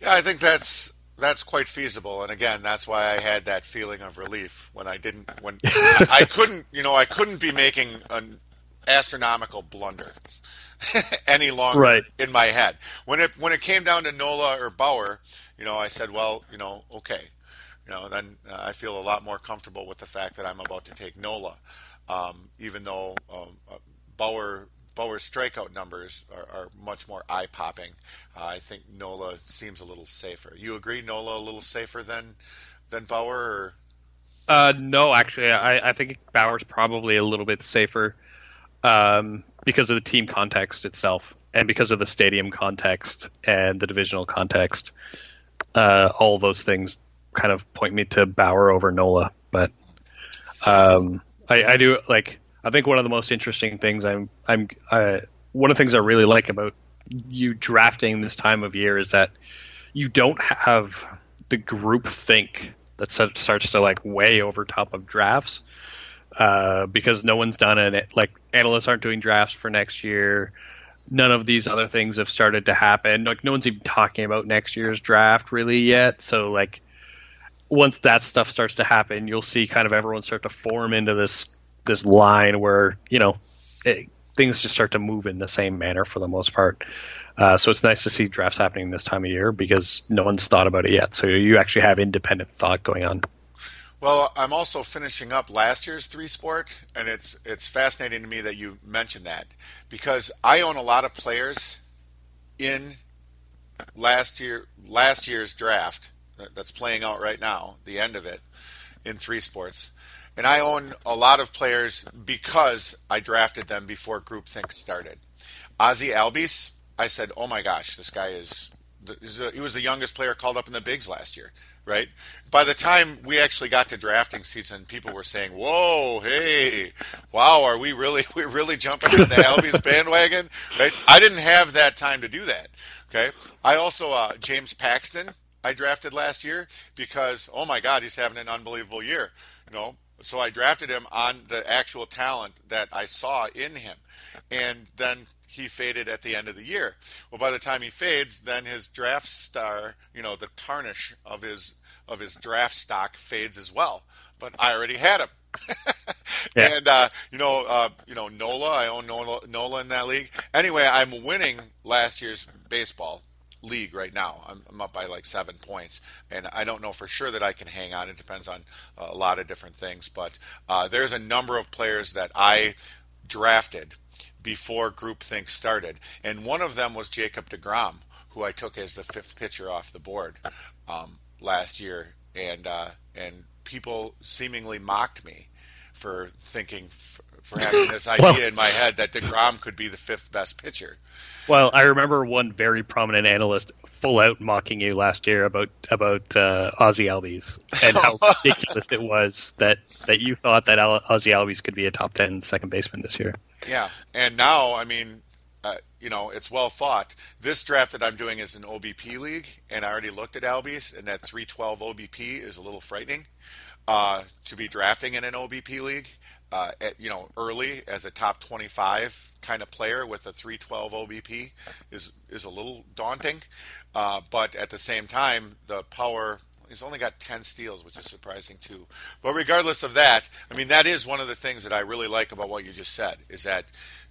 Yeah, I think that's that's quite feasible, and again, that's why I had that feeling of relief when I didn't when I couldn't, you know, I couldn't be making an astronomical blunder any longer right. in my head. When it when it came down to Nola or Bauer, you know, I said, well, you know, okay, you know, then uh, I feel a lot more comfortable with the fact that I'm about to take Nola um, even though um, uh, Bauer Bauer's strikeout numbers are, are much more eye popping. Uh, I think Nola seems a little safer. You agree, Nola a little safer than than Bauer? Or? Uh, no, actually, I, I think Bauer's probably a little bit safer um, because of the team context itself and because of the stadium context and the divisional context. Uh, all those things kind of point me to Bauer over Nola, but um, I, I do like. I think one of the most interesting things I'm I'm uh, one of the things I really like about you drafting this time of year is that you don't have the group think that starts to like way over top of drafts uh, because no one's done it. Like analysts aren't doing drafts for next year. None of these other things have started to happen. Like no one's even talking about next year's draft really yet. So like once that stuff starts to happen, you'll see kind of everyone start to form into this this line where you know it, things just start to move in the same manner for the most part. Uh, so it's nice to see drafts happening this time of year because no one's thought about it yet. So you actually have independent thought going on. Well, I'm also finishing up last year's three sport, and it's it's fascinating to me that you mentioned that because I own a lot of players in last year last year's draft that's playing out right now, the end of it, in three sports. And I own a lot of players because I drafted them before groupthink started. Ozzie Albies, I said, oh my gosh, this guy is. He was the youngest player called up in the bigs last year, right? By the time we actually got to drafting season, people were saying, "Whoa, hey, wow, are we really we're really jumping on the Albies bandwagon?" Right? I didn't have that time to do that. Okay. I also uh, James Paxton I drafted last year because oh my God, he's having an unbelievable year. You know, so I drafted him on the actual talent that I saw in him, and then he faded at the end of the year. Well, by the time he fades, then his draft star, you know, the tarnish of his of his draft stock fades as well. But I already had him. yeah. And uh, you know, uh, you know Nola. I own Nola, Nola in that league. Anyway, I'm winning last year's baseball league right now. I'm, I'm, up by like seven points, and I don't know for sure that I can hang on. It depends on a lot of different things, but uh, there's a number of players that I drafted before groupthink started, and one of them was Jacob Degrom, who I took as the fifth pitcher off the board um, last year, and uh, and people seemingly mocked me for thinking for having this idea well, in my head that Degrom could be the fifth best pitcher. Well, I remember one very prominent analyst full out mocking you last year about about uh, Ozzie Albies and how ridiculous it was that that you thought that Ozzie Albies could be a top 10 second baseman this year. Yeah, and now I mean, uh, you know, it's well thought. This draft that I'm doing is an OBP league, and I already looked at Albies, and that 312 OBP is a little frightening uh, to be drafting in an OBP league. Uh, at, you know, early as a top 25 kind of player with a 312 OBP is is a little daunting. Uh, but at the same time, the power he's only got 10 steals, which is surprising too. But regardless of that, I mean, that is one of the things that I really like about what you just said is that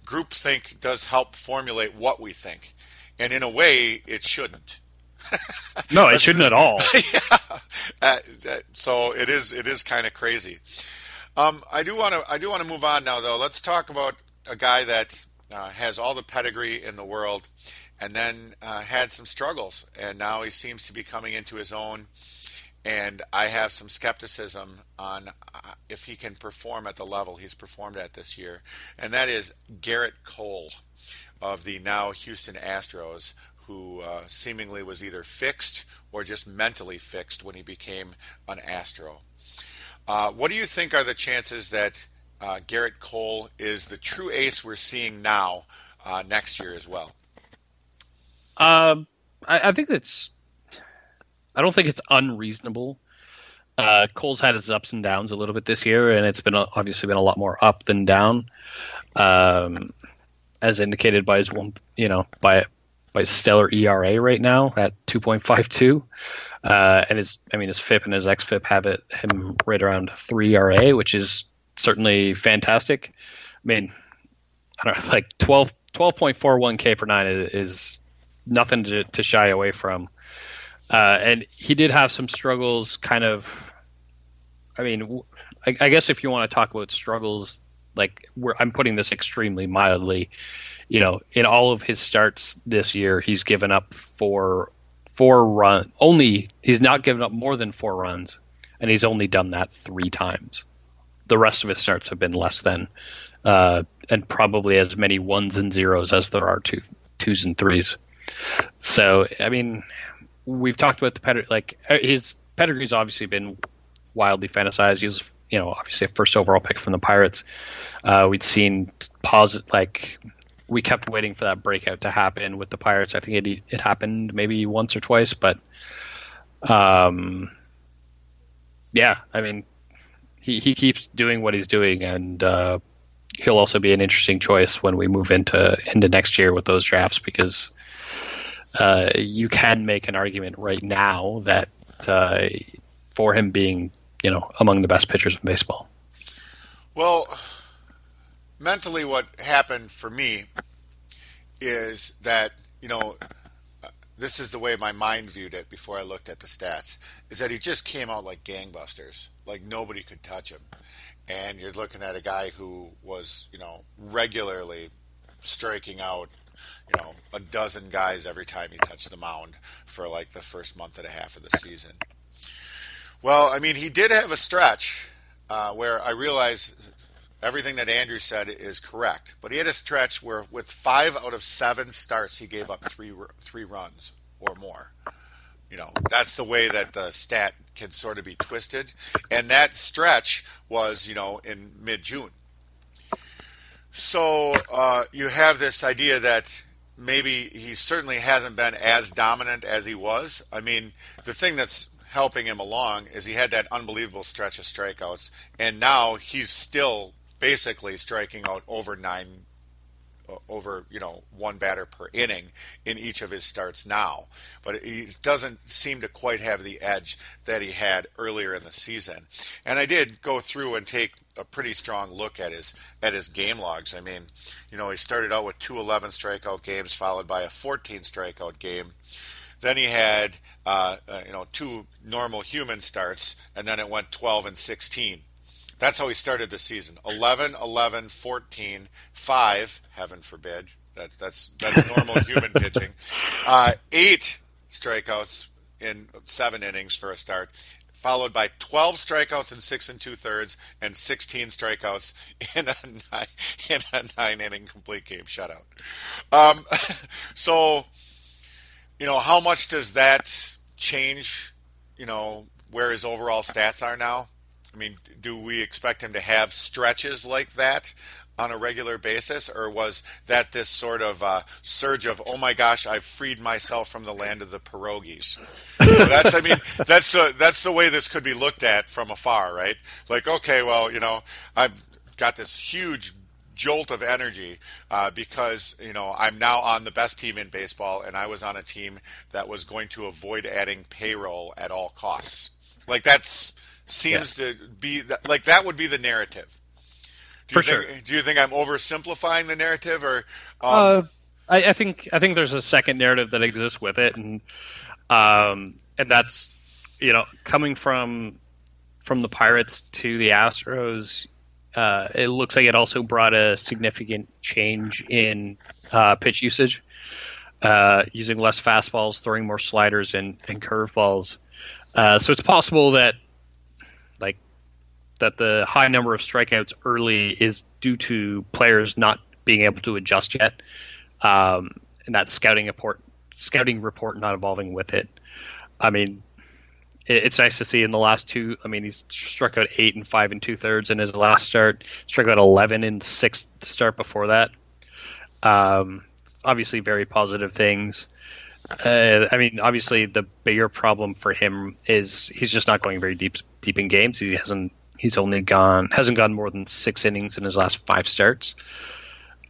groupthink does help formulate what we think. And in a way, it shouldn't. no, it shouldn't at all. yeah. Uh, so it is. It is kind of crazy. Um, I do want to. I do want to move on now, though. Let's talk about a guy that uh, has all the pedigree in the world, and then uh, had some struggles, and now he seems to be coming into his own. And I have some skepticism on uh, if he can perform at the level he's performed at this year, and that is Gerrit Cole of the now Houston Astros, who uh, seemingly was either fixed or just mentally fixed when he became an Astro. Uh, what do you think are the chances that uh, Gerrit Cole is the true ace we're seeing now uh, next year as well? Um, I, I, think it's. I don't think it's unreasonable. Uh, Cole's had his ups and downs a little bit this year, and it's been obviously been a lot more up than down, um, as indicated by his one, you know, by by stellar ERA right now at 2.52. Uh, and his, I mean, his FIP and his XFIP have it him right around three RA, which is certainly fantastic. I mean, I don't know, like 12, 12.41 K per nine is, is nothing to, to, shy away from. Uh, and he did have some struggles, kind of. I mean, I, I guess if you want to talk about struggles, like I'm putting this extremely mildly. You know, in all of his starts this year, he's given up four four run only he's not given up more than four runs and he's only done that three times. The rest of his starts have been less than uh, and probably as many ones and zeros as there are two, twos and threes. So i mean we've talked about the pedigree like uh, his pedigree's obviously been wildly fantasized. He was you know obviously a first overall pick from the pirates. Uh, we'd seen positive like we kept waiting for that breakout to happen with the Pirates. I think it it happened maybe once or twice, but um, yeah, I mean, he he keeps doing what he's doing, and uh, he'll also be an interesting choice when we move into into next year with those drafts because uh, you can make an argument right now that uh, for him being you know among the best pitchers in baseball. Well, mentally what happened for me is that you know this is the way my mind viewed it before I looked at the stats is that he just came out like gangbusters like nobody could touch him. And you're looking at a guy who was you know regularly striking out you know a dozen guys every time he touched the mound for like the first month and a half of the season. Well I mean he did have a stretch uh, where I realized everything that Andrew said is correct. But he had a stretch where, with five out of seven starts, he gave up three three runs or more. You know, that's the way that the stat can sort of be twisted. And that stretch was, you know, in mid June. So uh, you have this idea that maybe he certainly hasn't been as dominant as he was. I mean, the thing that's helping him along is he had that unbelievable stretch of strikeouts, and now he's still basically striking out over nine uh, over you know one batter per inning in each of his starts now. But he doesn't seem to quite have the edge that he had earlier in the season. And i did go through and take a pretty strong look at his at his game logs. I mean you know he started out with two 11 strikeout games followed by a 14 strikeout game. Then he had uh, uh, you know two normal human starts and then it went 12 and 16 that's how he started the season 11, 11, 14, 5, heaven forbid. That, that's, that's normal human pitching. Uh, eight strikeouts in seven innings for a start. followed by 12 strikeouts in six and two thirds, and 16 strikeouts in a nine, in a nine inning complete game shutout. Um, so, you know, how much does that change? You know, where his overall stats are now. I mean, do we expect him to have stretches like that on a regular basis, or was that this sort of uh, surge of "Oh my gosh, I've freed myself from the land of the pierogies"? So that's, I mean, that's uh, that's the way this could be looked at from afar, right? Like, okay, well, you know, I've got this huge jolt of energy uh, because you know I'm now on the best team in baseball, and I was on a team that was going to avoid adding payroll at all costs. Like that's seems yeah. to be like that would be the narrative. Do For you sure. think, Do you think I'm oversimplifying the narrative, or? Um, uh, I, I, think I think there's a second narrative that exists with it, and um, and that's you know coming from from the Pirates to the Astros. Uh, it looks like it also brought a significant change in uh, pitch usage, uh, using less fastballs, throwing more sliders and, and curveballs. Uh, so it's possible that that the high number of strikeouts early is due to players not being able to adjust yet, um, and that scouting report scouting report not evolving with it. I mean, it, it's nice to see in the last two. I mean, he's struck out eight and five and two thirds in his last start. Struck out eleven in six start before that. Um, obviously, very positive things. Uh, I mean, obviously, the bigger problem for him is he's just not going very deep deep in games. He hasn't. He's only gone hasn't gone more than six innings in his last five starts,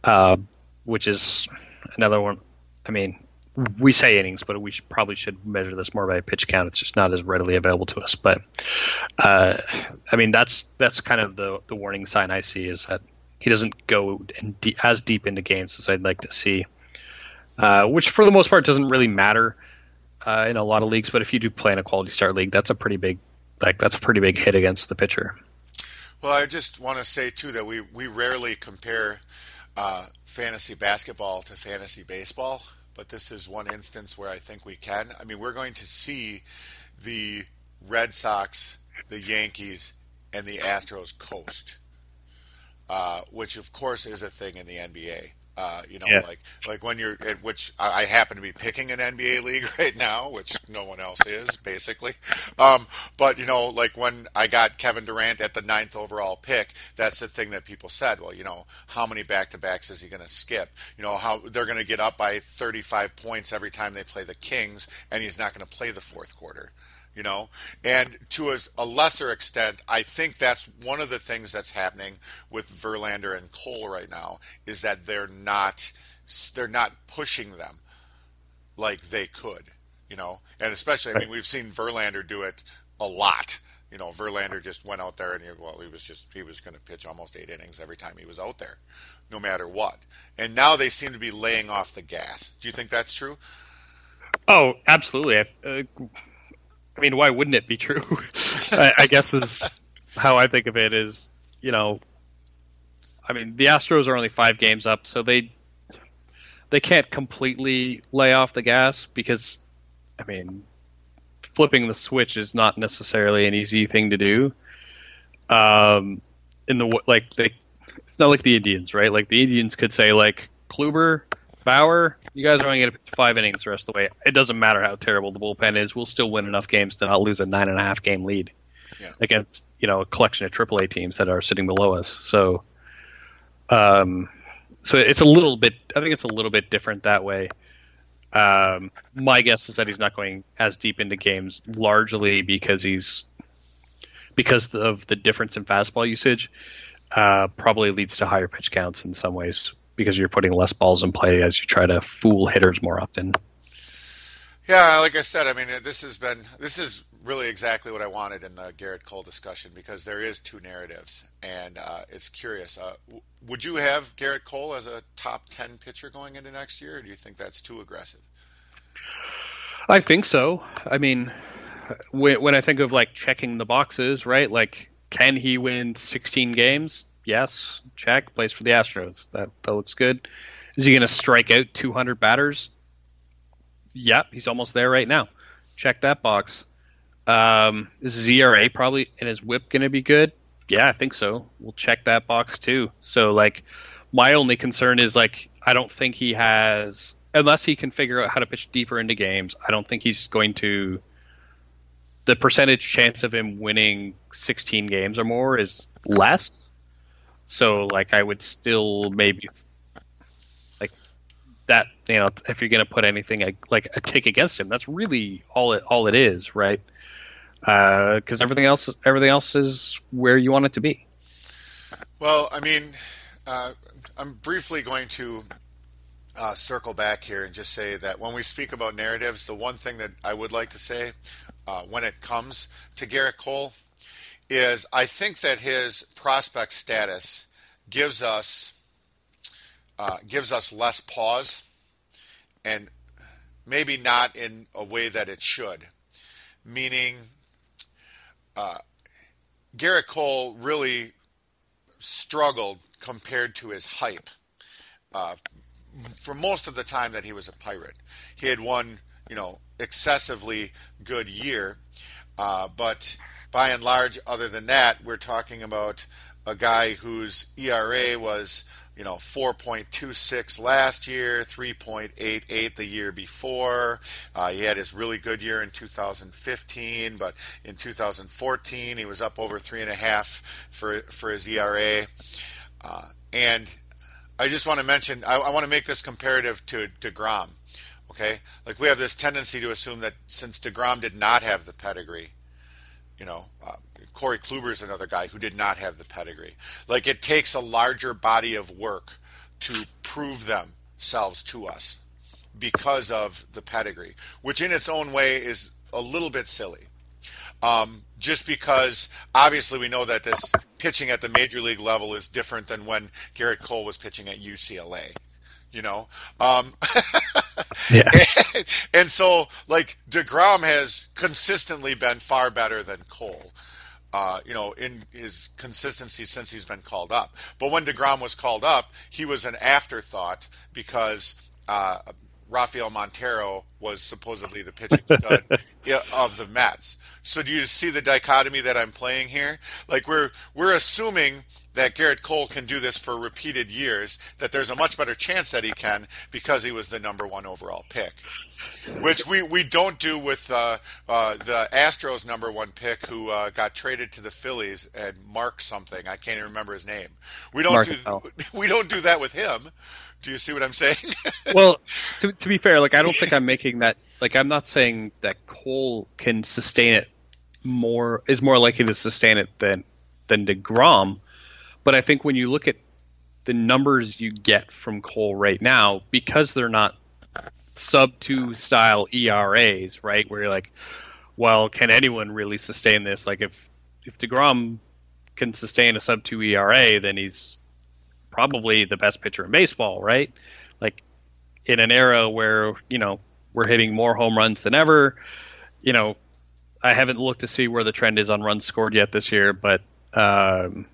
uh, which is another one. I mean, we say innings, but we should, probably should measure this more by pitch count. It's just not as readily available to us. But uh, I mean, that's that's kind of the the warning sign I see is that he doesn't go as deep into games as I'd like to see uh, which for the most part doesn't really matter uh, in a lot of leagues. But if you do play in a quality start league, that's a pretty big like that's a pretty big hit against the pitcher. Well, I just want to say too that we we rarely compare uh, fantasy basketball to fantasy baseball, but this is one instance where I think we can. I mean, we're going to see the Red Sox, the Yankees, and the Astros coast, uh, which of course is a thing in the NBA. Uh, you know, yeah. like like when you're, at which I happen to be picking an NBA league right now, which no one else is basically. Um, but you know, like when I got Kevin Durant at the ninth overall pick, that's the thing that people said. Well, you know, how many back to backs is he going to skip? You know, how they're going to get up by 35 points every time they play the Kings, and he's not going to play the fourth quarter you know? And to a, a, lesser extent i think that's one of the things that's happening with verlander and cole right now is that they're not they're not pushing them like they could you know? And especially i mean we've seen verlander do it a lot. You know verlander just went out there and he, well he was just he was going to pitch almost eight innings every time he was out there no matter what. And now they seem to be laying off the gas. Do you think that's true? Oh absolutely. Uh, I mean, why wouldn't it be true? I, I, guess is how I think of it. Is you know, I mean, the Astros are only five games up, so they they can't completely lay off the gas because, I mean, flipping the switch is not necessarily an easy thing to do. Um, in the like, they, it's not like the Indians, right? Like the Indians could say like Kluber, Bauer, you guys are only going to pitch five innings the rest of the way. It doesn't matter how terrible the bullpen is. We'll still win enough games to not lose a nine and a half game lead yeah. against you know a collection of AAA teams that are sitting below us. So, um, so it's a little bit. I think it's a little bit different that way. Um, my guess is that he's not going as deep into games, largely because he's because of the difference in fastball usage. Uh, probably leads to higher pitch counts in some ways because you're putting less balls in play as you try to fool hitters more often. Yeah, like I said, I mean, this has been this is really exactly what I wanted in the Gerrit Cole discussion because there is two narratives, and uh, it's curious. Uh, w- would you have Gerrit Cole as a top ten pitcher going into next year, or do you think that's too aggressive? I think so. I mean, when, when I think of like checking the boxes, right? Like, can he win 16 games? Yes, check. Plays for the Astros. That that looks good. Is he going to strike out 200 batters? Yep, he's almost there right now. Check that box. Um, is his ERA probably and his WHIP going to be good? Yeah, I think so. We'll check that box too. So like, my only concern is like I don't think he has unless he can figure out how to pitch deeper into games. I don't think he's going to. The percentage chance of him winning 16 games or more is less. So like I would still maybe like that you know if you're going to put anything like a tick against him, that's really all it all it is, right? Because uh, everything else everything else is where you want it to be. Well, I mean, uh, I'm briefly going to uh, circle back here and just say that when we speak about narratives, the one thing that I would like to say uh, when it comes to Gerrit Cole is I think that his prospect status gives us uh, gives us less pause, and maybe not in a way that it should. Meaning, uh, Gerrit Cole really struggled compared to his hype uh, for most of the time that he was a pirate. He had one, you know, excessively good year, uh, but by and large, other than that, we're talking about a guy whose ERA was, you know, 4.26 last year, 3.88 the year before. Uh, he had his really good year in 2015, but in 2014 he was up over three and a half for for his ERA. Uh, and I just want to mention, I, I want to make this comparative to Degrom. Okay, like we have this tendency to assume that since Degrom did not have the pedigree, you know, uh, Corey Kluber is another guy who did not have the pedigree. Like it takes a larger body of work to prove themselves to us because of the pedigree, which in its own way is a little bit silly. Um, just because obviously we know that this pitching at the major league level is different than when Gerrit Cole was pitching at UCLA. You know, um, yeah. And, and, so like Degrom has consistently been far better than Cole. Uh, you know, in his consistency since he's been called up. But when Degrom was called up, he was an afterthought because uh, Rafael Montero was supposedly the pitching stud of the Mets. So do you see the dichotomy that I'm playing here? Like we're we're assuming that Gerrit Cole can do this for repeated years, that there's a much better chance that he can because he was the number one overall pick, which we, we don't do with uh, uh, the Astros number one pick who uh, got traded to the Phillies and Mark something I can't even remember his name. We don't Mark do we don't do that with him. Do you see what I'm saying? well, to, to, be fair, like I don't think I'm making that. Like I'm not saying that Cole can sustain it more is more likely to sustain it than than Degrom. But I think when you look at the numbers you get from Cole right now, because they're not sub two style ERAs, right? Where you're like, well, can anyone really sustain this? Like if if Degrom can sustain a sub two ERA, then he's probably the best pitcher in baseball, right? Like in an era where, you know, we're hitting more home runs than ever, you know, I haven't looked to see where the trend is on runs scored yet this year, but um,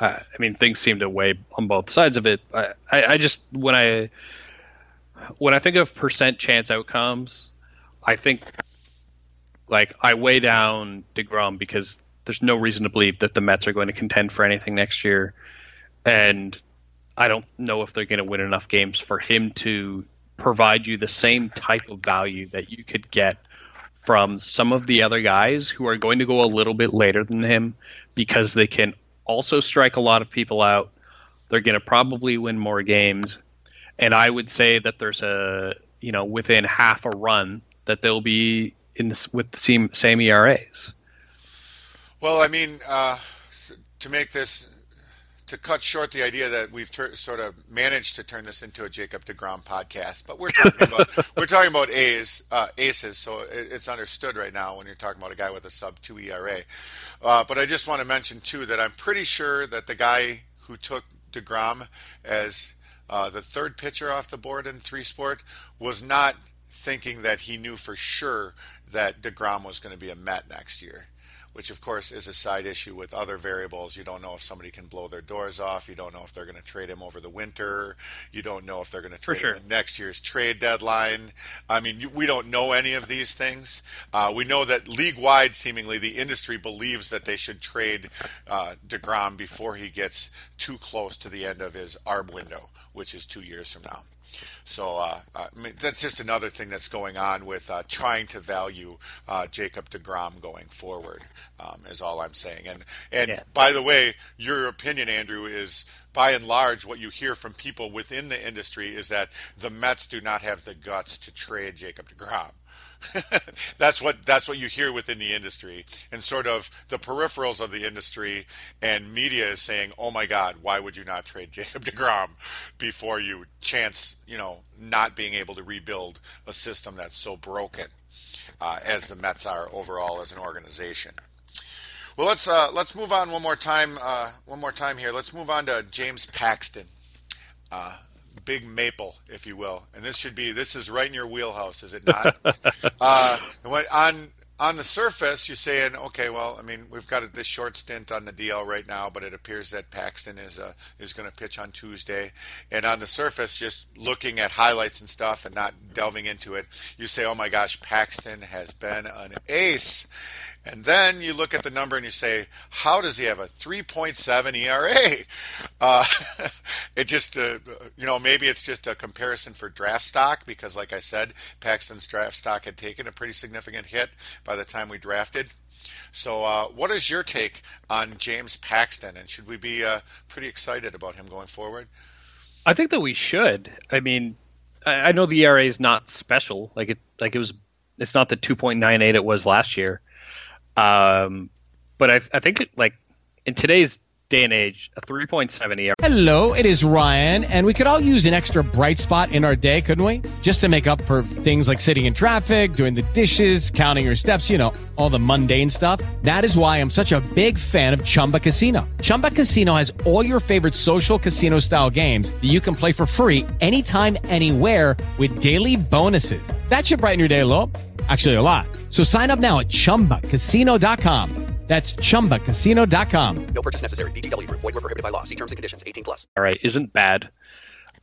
I, I, mean things seem to weigh on both sides of it. I, I, I just when I when I think of percent chance outcomes, I think like I weigh down Degrom because there's no reason to believe that the Mets are going to contend for anything next year and I don't know if they're going to win enough games for him to provide you the same type of value that you could get from some of the other guys who are going to go a little bit later than him because they can also strike a lot of people out. They're going to probably win more games. And I would say that there's a, you know, within half a run that they'll be in this, with the same, same ERAs. Well, I mean, uh, to make this to cut short the idea that we've ter- sort of managed to turn this into a Jacob Degrom podcast, but we're talking about we're talking about A's uh, aces, so it, it's understood right now when you're talking about a guy with a sub two ERA. Uh, but I just want to mention too that I'm pretty sure that the guy who took Degrom as uh, the third pitcher off the board in three sport was not thinking that he knew for sure that Degrom was going to be a Met next year which of course is a side issue with other variables. You don't know if somebody can blow their doors off. You don't know if they're going to trade him over the winter. You don't know if they're going to trade sure. him next year's trade deadline. I mean, we don't know any of these things. Uh, we know that league wide, seemingly, the industry believes that they should trade uh, DeGrom before he gets too close to the end of his ARB window, which is two years from now. So uh, I mean, that's just another thing that's going on with uh, trying to value uh, Jacob Degrom going forward. Um, is all I'm saying. And and Yeah. by the way, your opinion, Andrew, is by and large what you hear from people within the industry is that the Mets do not have the guts to trade Jacob Degrom. that's what that's what you hear within the industry and sort of the peripherals of the industry and media is saying, "Oh my God, why would you not trade Jacob Degrom before you chance you know not being able to rebuild a system that's so broken uh, as the Mets are overall as an organization." Well, let's uh, let's move on one more time. Uh, one more time here. Let's move on to James Paxton, uh, Big Maple, if you will. And this should be this is right in your wheelhouse, is it not? uh, when, on on the surface, you're saying, okay, well, I mean, we've got this short stint on the DL right now, but it appears that Paxton is uh, is going to pitch on Tuesday. And on the surface, just looking at highlights and stuff and not delving into it, you say, oh my gosh, Paxton has been an ace. And then you look at the number and you say, how does he have a 3.7 ERA? Uh, it just, uh, you know, maybe it's just a comparison for draft stock because, like I said, Paxton's draft stock had taken a pretty significant hit by the time we drafted. So, uh, what is your take on James Paxton? And should we be uh, pretty excited about him going forward? I think that we should. I mean, I, I know the ERA is not special. Like it, like it was. It's not the 2.98 it was last year. Um, but I, I think like in today's day and age, a 3.7 ERA. Hello, it is Ryan, and we could all use an extra bright spot in our day, couldn't we? Just to make up for things like sitting in traffic, doing the dishes, counting your steps, you know, all the mundane stuff. That is why I'm such a big fan of Chumba Casino. Chumba Casino has all your favorite social casino style games that you can play for free anytime, anywhere with daily bonuses. That should brighten your day a little. Actually, a lot. So sign up now at chumbacasino.com. That's chumbacasino.com. No purchase necessary. VGW Group. Void were prohibited by law. See terms and conditions. 18 plus. All right, isn't bad.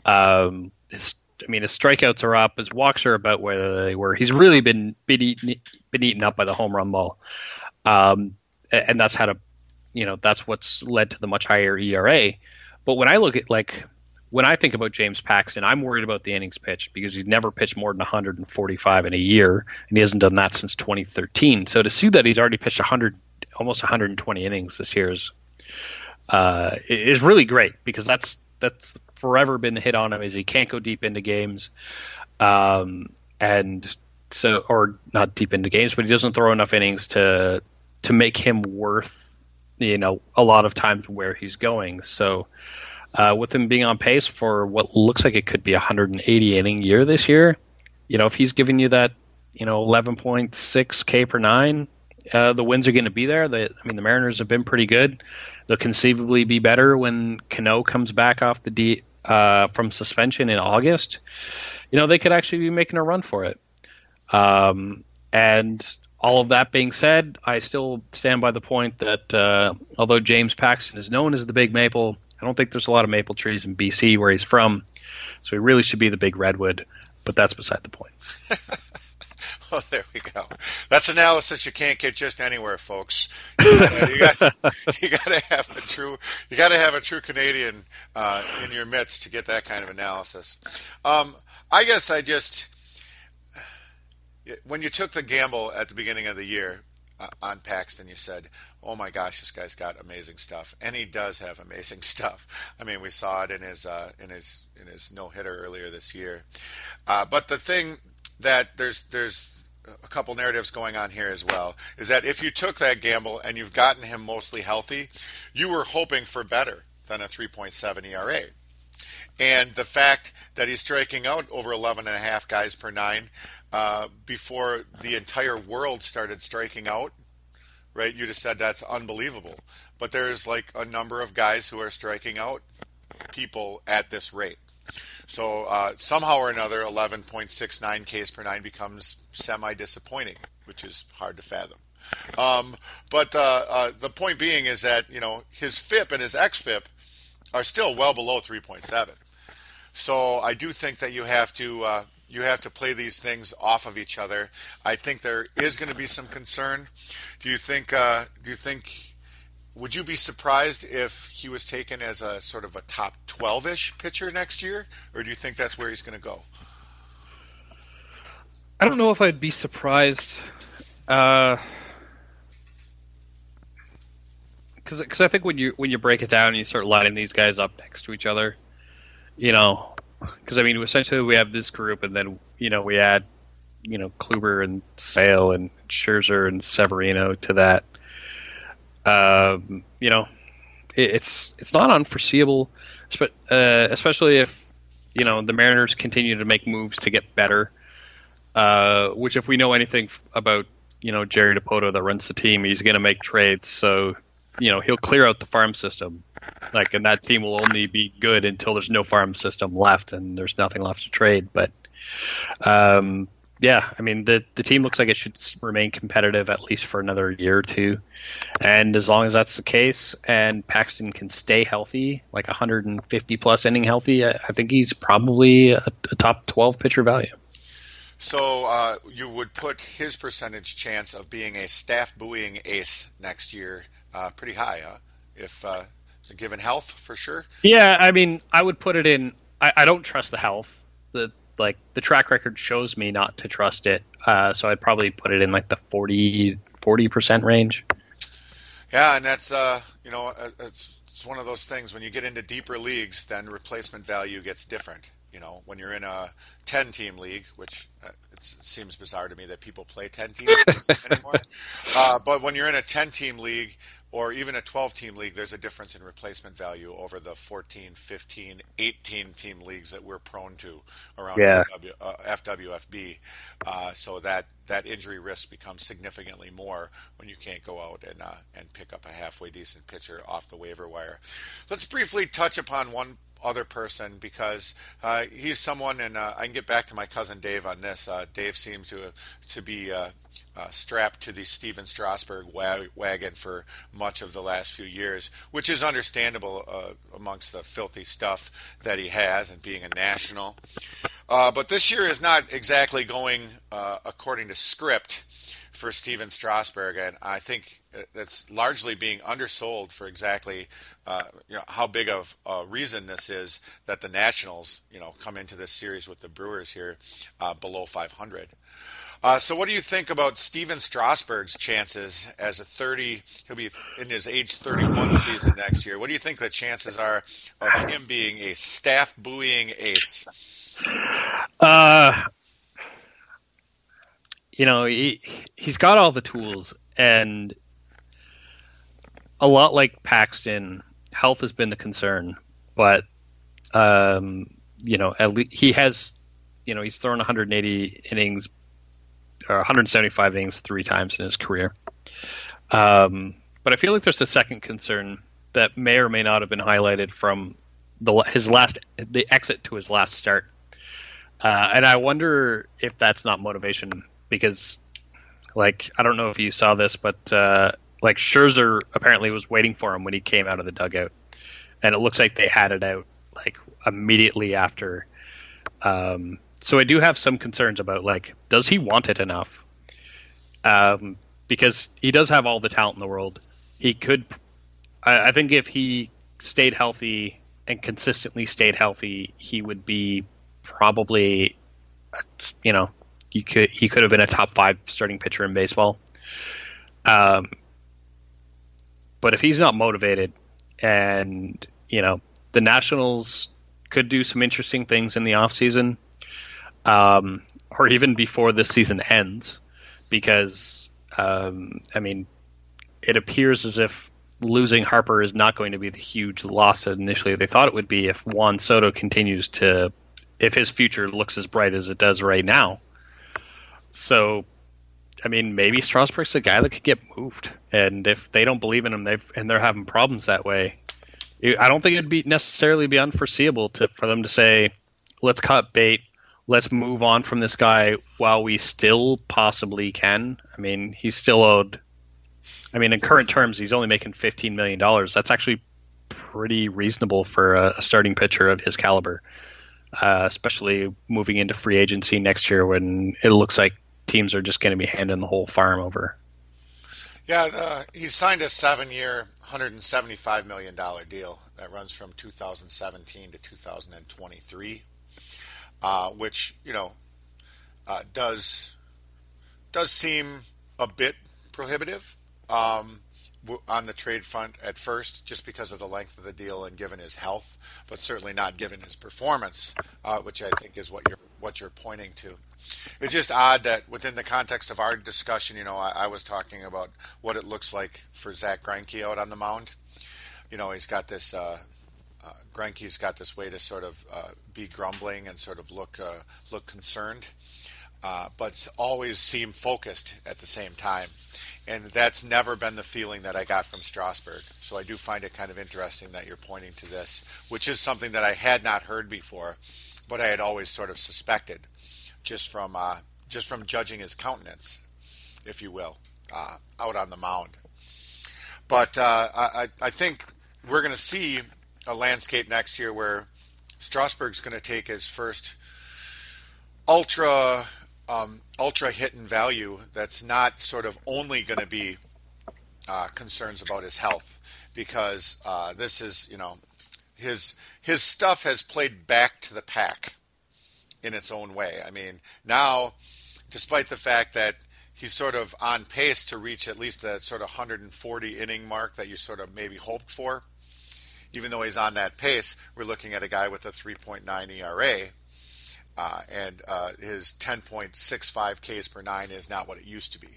Um, his, I mean, his strikeouts are up. His walks are about where they were. He's really been been eaten, been eaten up by the home run ball, um, and that's had a, you know, that's what's led to the much higher ERA. But when I look at like when I think about James Paxton, I'm worried about the innings pitched because he's never pitched more than 145 in a year, and he hasn't done that since 2013. So to see that he's already pitched 100, almost 120 innings this year is uh, is really great because that's that's forever been the hit on him is he can't go deep into games, um, and so or not deep into games, but he doesn't throw enough innings to to make him worth you know a lot of times where he's going. So uh, with him being on pace for what looks like it could be a 180 inning year this year, you know if he's giving you that you know 11.6 K per nine, uh, the wins are going to be there. The, I mean the Mariners have been pretty good. They'll conceivably be better when Cano comes back off the D uh, from suspension in August. You know they could actually be making a run for it. Um, and all of that being said, I still stand by the point that uh, although James Paxton is known as the Big Maple, I don't think there's a lot of maple trees in BC where he's from, so he really should be the Big Redwood. But that's beside the point. Well, there we go. That's analysis you can't get just anywhere, folks. You got, to have a true, you got to have a true Canadian uh, in your midst to get that kind of analysis. Um, I guess I just, when you took the gamble at the beginning of the year uh, on Paxton, you said, "Oh my gosh, this guy's got amazing stuff," and he does have amazing stuff. I mean, we saw it in his uh, in his in his no hitter earlier this year. Uh, but the thing that there's there's a couple narratives going on here as well is that if you took that gamble and you've gotten him mostly healthy, you were hoping for better than a 3.7 ERA. And the fact that he's striking out over 11 and a half guys per nine uh, before the entire world started striking out, right? You just said that's unbelievable. But there's like a number of guys who are striking out people at this rate. So uh, somehow or another, 11.69 Ks per nine becomes semi disappointing, which is hard to fathom. Um, but uh, uh, the point being is that you know his FIP and his xFIP are still well below 3.7. So I do think that you have to uh, you have to play these things off of each other. I think there is going to be some concern. Do you think? Uh, do you think? Would you be surprised if he was taken as a sort of a top 12-ish pitcher next year, or do you think that's where he's going to go? I don't know if I'd be surprised. Because uh, cause I think when you when you break it down and you start lining these guys up next to each other, you know, because I mean essentially we have this group and then you know we add you know Kluber and Sale and Scherzer and Severino to that. Um, you know, it, it's it's not unforeseeable, uh, especially if you know the Mariners continue to make moves to get better. Uh, which, if we know anything about you know Jerry Dipoto that runs the team, he's going to make trades. So you know he'll clear out the farm system, like, and that team will only be good until there's no farm system left and there's nothing left to trade. But um, yeah, I mean the the team looks like it should remain competitive at least for another year or two, and as long as that's the case, and Paxton can stay healthy, like 150 plus inning healthy, I, I think he's probably a, a top 12 pitcher value. So uh, you would put his percentage chance of being a staff buoying ace next year uh, pretty high, huh? If uh, given health, for sure. Yeah, I mean, I would put it in. I, I don't trust the health. The like the track record shows me not to trust it. Uh, so I'd probably put it in like the 40 percent range. Yeah, and that's uh, you know, uh, it's it's one of those things when you get into deeper leagues, then replacement value gets different. You know, when you're in a 10 team league, which uh, it seems bizarre to me that people play 10 team anymore. Uh, but when you're in a 10 team league or even a 12 team league, there's a difference in replacement value over the 14, 15, 18 team leagues that we're prone to around yeah. FW, uh, FWFB. Uh, so that, that injury risk becomes significantly more when you can't go out and, uh, and pick up a halfway decent pitcher off the waiver wire. Let's briefly touch upon one other person because uh, he's someone, and uh, I can get back to my cousin Dave on this. Uh, Dave seems to to be uh, uh, strapped to the Stephen Strasburg wagon for much of the last few years, which is understandable uh, amongst the filthy stuff that he has and being a national. but this year is not exactly going according to script for Stephen Strasburg, and I think that's largely being undersold for exactly uh, you know, how big of a reason this is that the Nationals, you know, come into this series with the Brewers here uh, below 500. Uh, so, what do you think about Stephen Strasburg's chances as a 30? He'll be in his age 31 season next year. What do you think the chances are of him being a staff buoying ace? Uh, you know, he he's got all the tools, and a lot like Paxton, health has been the concern, but um, you know, at least he has, you know, he's thrown 180 innings or 175 innings three times in his career. Um, but I feel like there's a second concern that may or may not have been highlighted from the his last the exit to his last start, uh, and I wonder if that's not motivation because, like, I don't know if you saw this, but uh, like Scherzer apparently was waiting for him when he came out of the dugout, and it looks like they had it out like immediately after. Um, so I do have some concerns about like, does he want it enough? Um, because he does have all the talent in the world. He could, I, I think, if he stayed healthy and consistently stayed healthy, he would be probably, you know, you could he could have been a top five starting pitcher in baseball. Um, but if he's not motivated, and you know the Nationals could do some interesting things in the off season, um, or even before this season ends, because um, I mean, it appears as if losing Harper is not going to be the huge loss that initially they thought it would be if Juan Soto continues to, if his future looks as bright as it does right now. So I mean, maybe Strasburg's a guy that could get moved, and if they don't believe in him, they've and they're having problems that way. I don't think it'd be necessarily be unforeseeable to for them to say, "Let's cut bait, let's move on from this guy while we still possibly can." I mean, he's still owed I mean, in current terms, he's only making fifteen million dollars. That's actually pretty reasonable for a, a starting pitcher of his caliber, uh, especially moving into free agency next year when it looks like teams are just going to be handing the whole farm over. Yeah, uh, he signed a seven-year, $175 million deal that runs from 2017 to 2023, uh, which you know uh, does does seem a bit prohibitive um, on the trade front at first, just because of the length of the deal and given his health, but certainly not given his performance, uh, which I think is what you're what you're pointing to. It's just odd that within the context of our discussion, you know, I, I was talking about what it looks like for Zack Greinke out on the mound. You know, he's got this. Uh, uh, Greinke's got this way to sort of uh, be grumbling and sort of look uh, look concerned, uh, but always seem focused at the same time. And that's never been the feeling that I got from Strasburg. So I do find it kind of interesting that you're pointing to this, which is something that I had not heard before, but I had always sort of suspected just from uh, just from judging his countenance, if you will, uh, out on the mound. But uh, I, I think we're going to see a landscape next year where Strasburg's going to take his first ultra um, ultra hit in value. That's not sort of only going to be uh, concerns about his health, because uh, this is you know his his stuff has played back to the pack in its own way. I mean, now, despite the fact that he's sort of on pace to reach at least that sort of 140 inning mark that you sort of maybe hoped for, even though he's on that pace, we're looking at a guy with a 3.9 ERA. Uh, and uh, his 10.65 Ks per nine is not what it used to be.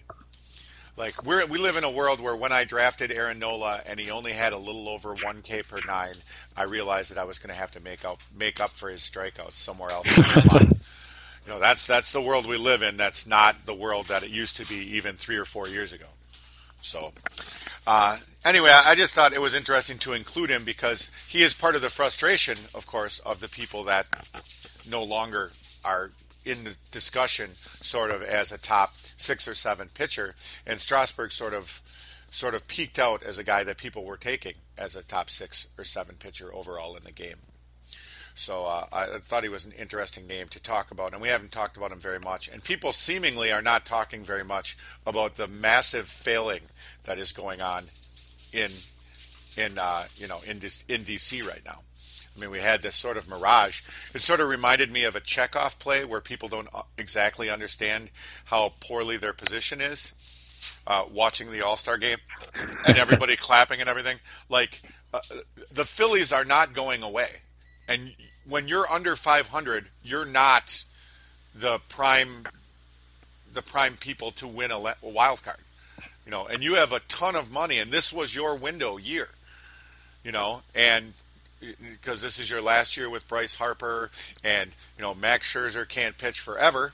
Like we we live in a world where when I drafted Aaron Nola and he only had a little over one K per nine, I realized that I was going to have to make up make up for his strikeouts somewhere else. you know, that's that's the world we live in. That's not the world that it used to be even three or four years ago. So, uh, anyway, I just thought it was interesting to include him because he is part of the frustration, of course, of the people that no longer are in the discussion, sort of as a top six or seven pitcher, and Strasburg sort of sort of peaked out as a guy that people were taking as a top six or seven pitcher overall in the game. So uh, I thought he was an interesting name to talk about, and we haven't talked about him very much. And people seemingly are not talking very much about the massive failing that is going on in in uh, you know in in DC right now. I mean, we had this sort of mirage. It sort of reminded me of a checkoff play where people don't uh, exactly understand how poorly their position is. Uh, watching the All Star game and everybody clapping and everything. Like uh, the Phillies are not going away, and when you're under 500, you're not the prime the prime people to win a, a wild card. You know, and you have a ton of money, and this was your window year. You know, and because this is your last year with Bryce Harper, and you know Max Scherzer can't pitch forever.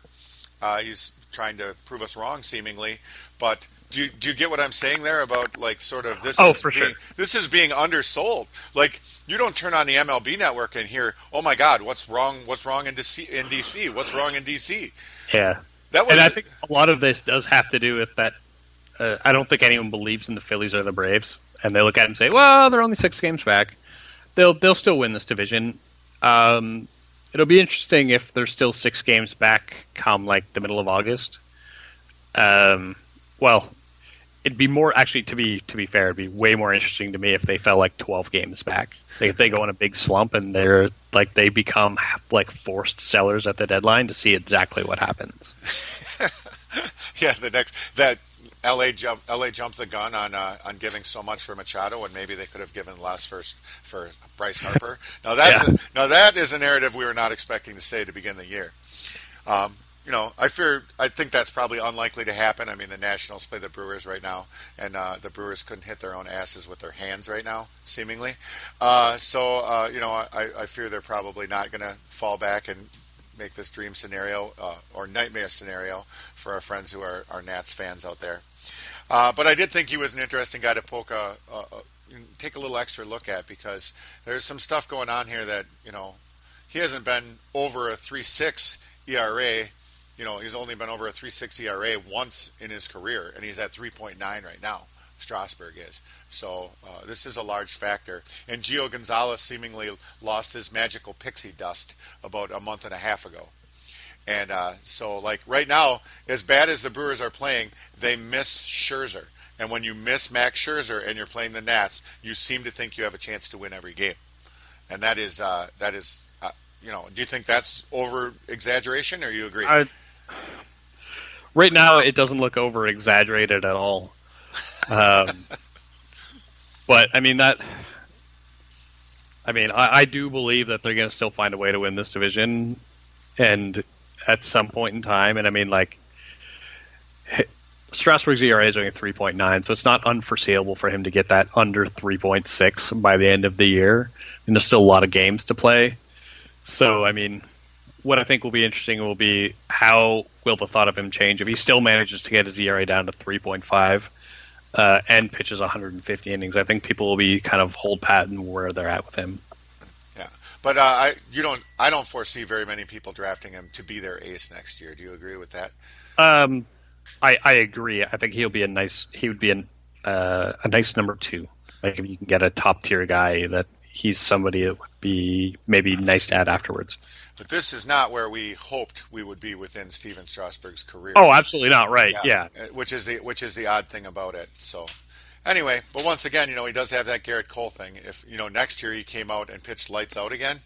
Uh, he's trying to prove us wrong, seemingly. But do you, do you get what I'm saying there about like sort of this? Oh, is for being, sure. This is being undersold. Like you don't turn on the MLB network and hear, "Oh my God, what's wrong? What's wrong in DC? In DC? What's wrong in DC?" Yeah, that was. And I think a lot of this does have to do with that. Uh, I don't think anyone believes in the Phillies or the Braves, and they look at it and say, "Well, they're only six games back." They'll they'll still win this division. Um, it'll be interesting if they're still six games back come like the middle of August. Um, well, it'd be more actually to be to be fair, it'd be way more interesting to me if they fell like twelve games back. If they go in a big slump and they're like they become like forced sellers at the deadline to see exactly what happens. yeah, the next that LA jump LA jumped the gun on uh, on giving so much for Machado, and maybe they could have given less for for Bryce Harper. now that's Yeah. a, now that is a narrative we were not expecting to say to begin the year. Um, you know, I fear I think that's probably unlikely to happen. I mean, the Nationals play the Brewers right now, and uh, the Brewers couldn't hit their own asses with their hands right now, seemingly. Uh, so uh, you know, I, I fear they're probably not going to fall back and make this dream scenario uh, or nightmare scenario for our friends who are, are Nats fans out there. Uh, but I did think he was an interesting guy to poke a, a, a take a little extra look at because there's some stuff going on here that you know he hasn't been over a three six ERA. You know he's only been over a three six ERA once in his career, and he's at 3.9 right now Strasburg is. So uh, this is a large factor. And Gio Gonzalez seemingly lost his magical pixie dust about a month and a half ago. And uh, so, like right now, as bad as the Brewers are playing, they miss Scherzer. And when you miss Max Scherzer and you're playing the Nats, you seem to think you have a chance to win every game. And that is uh, that is uh, you know. Do you think that's over exaggeration, or you agree? I, right now, it doesn't look over exaggerated at all. Um, but I mean that. I mean, I, I do believe that they're going to still find a way to win this division, and at some point in time. And I mean, like Strasburg's ERA is only 3.9, so it's not unforeseeable for him to get that under 3.6 by the end of the year. And there's still a lot of games to play. So, I mean, what I think will be interesting will be how will the thought of him change if he still manages to get his ERA down to 3.5 uh, and pitches 150 innings. I think people will be kind of hold pat and where they're at with him. Yeah, but uh, I you don't I don't foresee very many people drafting him to be their ace next year. Do you agree with that? Um, I, I agree. I think he'll be a nice. He would be an, uh, a nice number two. Like if you can get a top tier guy, that he's somebody that would be maybe nice to add afterwards. But this is not where we hoped we would be within Stephen Strasburg's career. Oh, absolutely not. Right? Yeah. yeah. Uh, which is the which is the odd thing about it. So. Anyway, but once again, you know, he does have that Gerrit Cole thing. If you know next year he came out and pitched lights out again,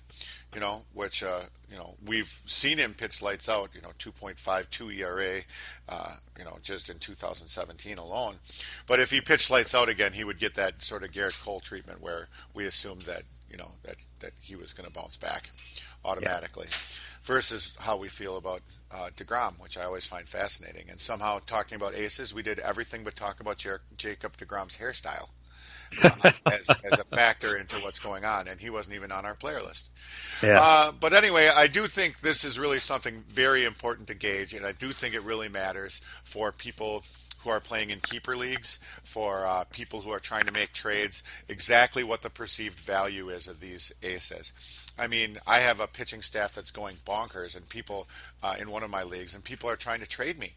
you know, which uh, you know we've seen him pitch lights out. You know, 2.52 ERA, uh, you know, just in 2017 alone. But if he pitched lights out again, he would get that sort of Gerrit Cole treatment where we assumed that you know that that he was going to bounce back automatically, yeah. versus how we feel about uh, Degrom, which I always find fascinating. And somehow talking about aces, we did everything but talk about Jer- Jacob Degrom's hairstyle uh, as, as, a factor into what's going on, and he wasn't even on our player list. Yeah. Uh, but anyway, I do think this is really something very important to gauge, and I do think it really matters for people who are playing in keeper leagues, for uh, people who are trying to make trades, exactly what the perceived value is of these aces. I mean, I have a pitching staff that's going bonkers, and people uh, in one of my leagues, and people are trying to trade me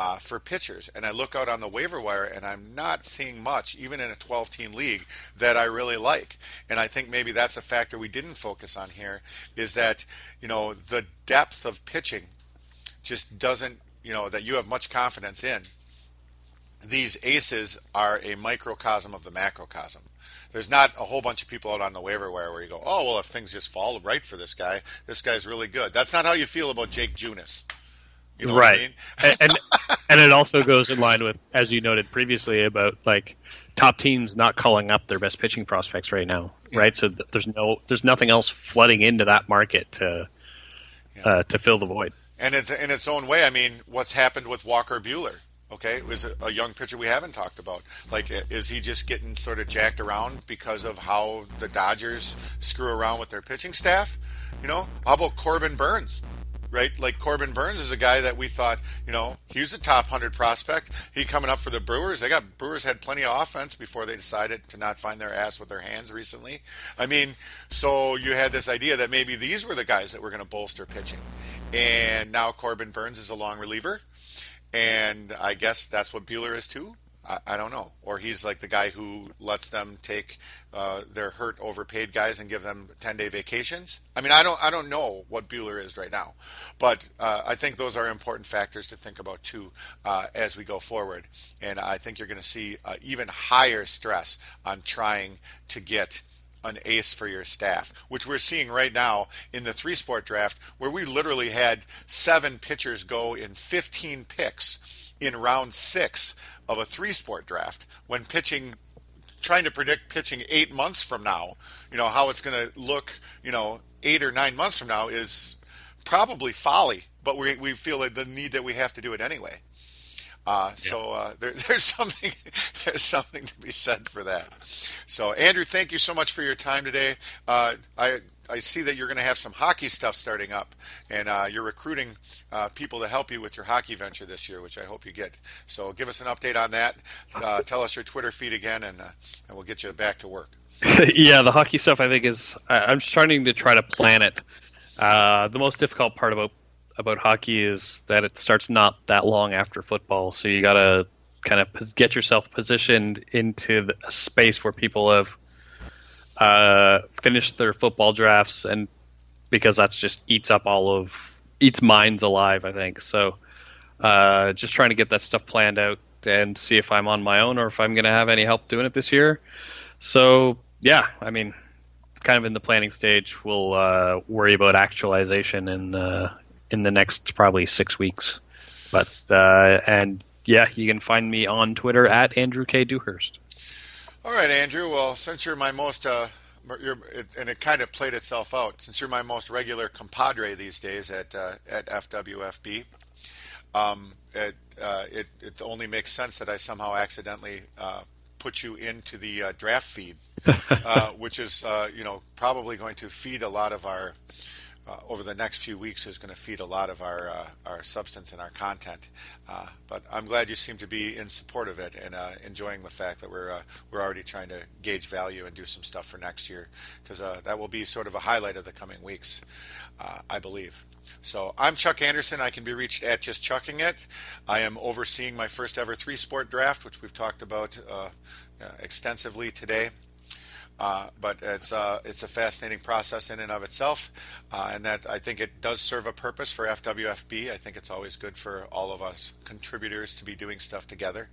uh, for pitchers. And I look out on the waiver wire and I'm not seeing much, even in a 12 team league, that I really like. And I think maybe that's a factor we didn't focus on here is that, you know, the depth of pitching just doesn't, you know, that you have much confidence in. These aces are a microcosm of the macrocosm. There's not a whole bunch of people out on the waiver wire where you go, oh, well, if things just fall right for this guy, this guy's really good. That's not how you feel about Jake Junis. You know right. I mean? and, and and it also goes in line with, as you noted previously, about like top teams not calling up their best pitching prospects right now, yeah. right? So th- there's no, there's nothing else flooding into that market to yeah. uh, to fill the void. And it's in its own way. I mean, what's happened with Walker Buehler? Okay, it was a young pitcher we haven't talked about. Like, is he just getting sort of jacked around because of how the Dodgers screw around with their pitching staff? You know, how about Corbin Burnes? Right? Like Corbin Burnes is a guy that we thought, you know, he was a top 100 prospect. He coming up for the Brewers. They got Brewers had plenty of offense before they decided to not find their ass with their hands recently. I mean, so you had this idea that maybe these were the guys that were going to bolster pitching. And now Corbin Burnes is a long reliever. And I guess that's what Buehler is too. I, I don't know. Or he's like the guy who lets them take uh, their hurt, overpaid guys and give them ten day vacations. I mean, I don't, I don't know what Buehler is right now, but uh, I think those are important factors to think about too uh, as we go forward. And I think you're going to see uh, even higher stress on trying to get an ace for your staff, which we're seeing right now in the three sport draft, where we literally had seven pitchers go in 15 picks in round six of a three sport draft when pitching trying to predict pitching eight months from now, you know, how it's going to look, you know, eight or nine months from now is probably folly, but we, we feel the need that we have to do it anyway. Uh, yeah. So uh, there, there's something there's something to be said for that. So Andrew, thank you so much for your time today. Uh, I I see that you're going to have some hockey stuff starting up, and uh, you're recruiting uh, people to help you with your hockey venture this year, which I hope you get. So give us an update on that. Uh, tell us your Twitter feed again, and uh, and we'll get you back to work. yeah, the hockey stuff I think is I'm starting to try to plan it. Uh, the most difficult part about about hockey is that it starts not that long after football, so you gotta kind of get yourself positioned into a space where people have uh, finished their football drafts, and because that's just eats up all of eats minds alive. I think so. Uh, just trying to get that stuff planned out and see if I'm on my own or if I'm going to have any help doing it this year. So yeah, I mean, kind of in the planning stage. We'll uh, worry about actualization in in the next probably six weeks. But uh, and yeah, you can find me on Twitter at Andrew K Dewhurst. All right, Andrew. Well, since you're my most uh, you're, it, and it kind of played itself out since you're my most regular compadre these days at uh, at FWFB. Um, it, uh, it it only makes sense that I somehow accidentally uh, put you into the uh, draft feed, uh, which is uh, you know probably going to feed a lot of our uh, over the next few weeks is going to feed a lot of our uh, our substance and our content. Uh, but I'm glad you seem to be in support of it and enjoying the fact that we're we're already trying to gauge value and do some stuff for next year because that will be sort of a highlight of the coming weeks, I believe. So I'm Chuck Anderson. I can be reached at just chucking it. I am overseeing my first ever three sport draft, which we've talked about uh, extensively today. Uh, but it's uh, it's a fascinating process in and of itself, uh, and that I think it does serve a purpose for FWFB. I think it's always good for all of us contributors to be doing stuff together,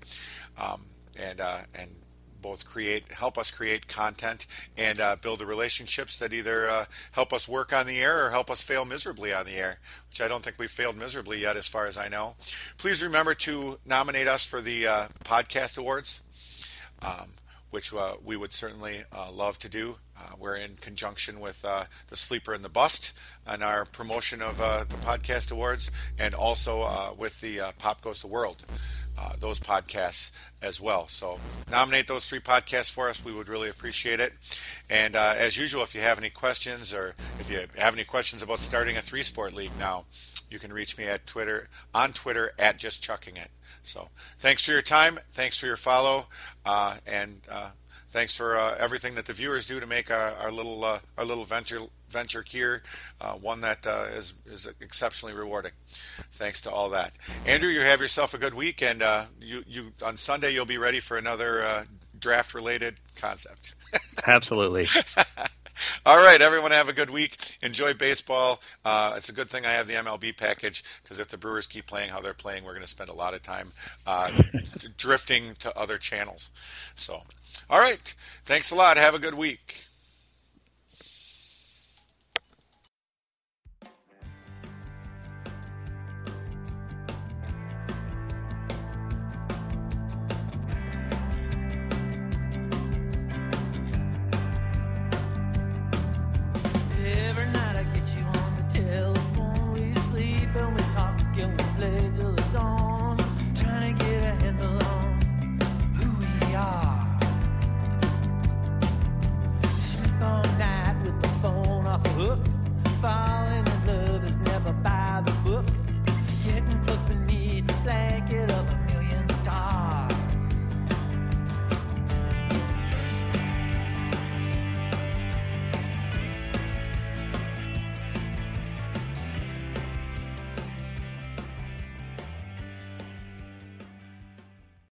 um, and uh, and both create help us create content and uh, build the relationships that either uh, help us work on the air or help us fail miserably on the air which i don't think we've failed miserably yet as far as i know please remember to nominate us for the podcast awards um, which uh, we would certainly uh, love to do. Uh, we're in conjunction with uh, the Sleeper and the Bust on our promotion of uh, the podcast awards, and also uh, with the Pop Goes the World, those podcasts as well. So nominate those three podcasts for us. We would really appreciate it. And as usual, if you have any questions or if you have any questions about starting a three sport league now, you can reach me at Twitter on Twitter at just chucking it. So thanks for your time. Thanks for your follow. Uh, and uh, thanks for uh, everything that the viewers do to make our, our little uh, our little venture venture here uh, one that uh, is is exceptionally rewarding. Thanks to all that, Andrew. You have yourself a good week, and you you on Sunday you'll be ready for another draft related concept. Absolutely. All right, everyone, have a good week. Enjoy baseball. Uh, it's a good thing I have the MLB package because if the Brewers keep playing how they're playing, we're going to spend a lot of time uh, drifting to other channels. So, all right, thanks a lot. Have a good week.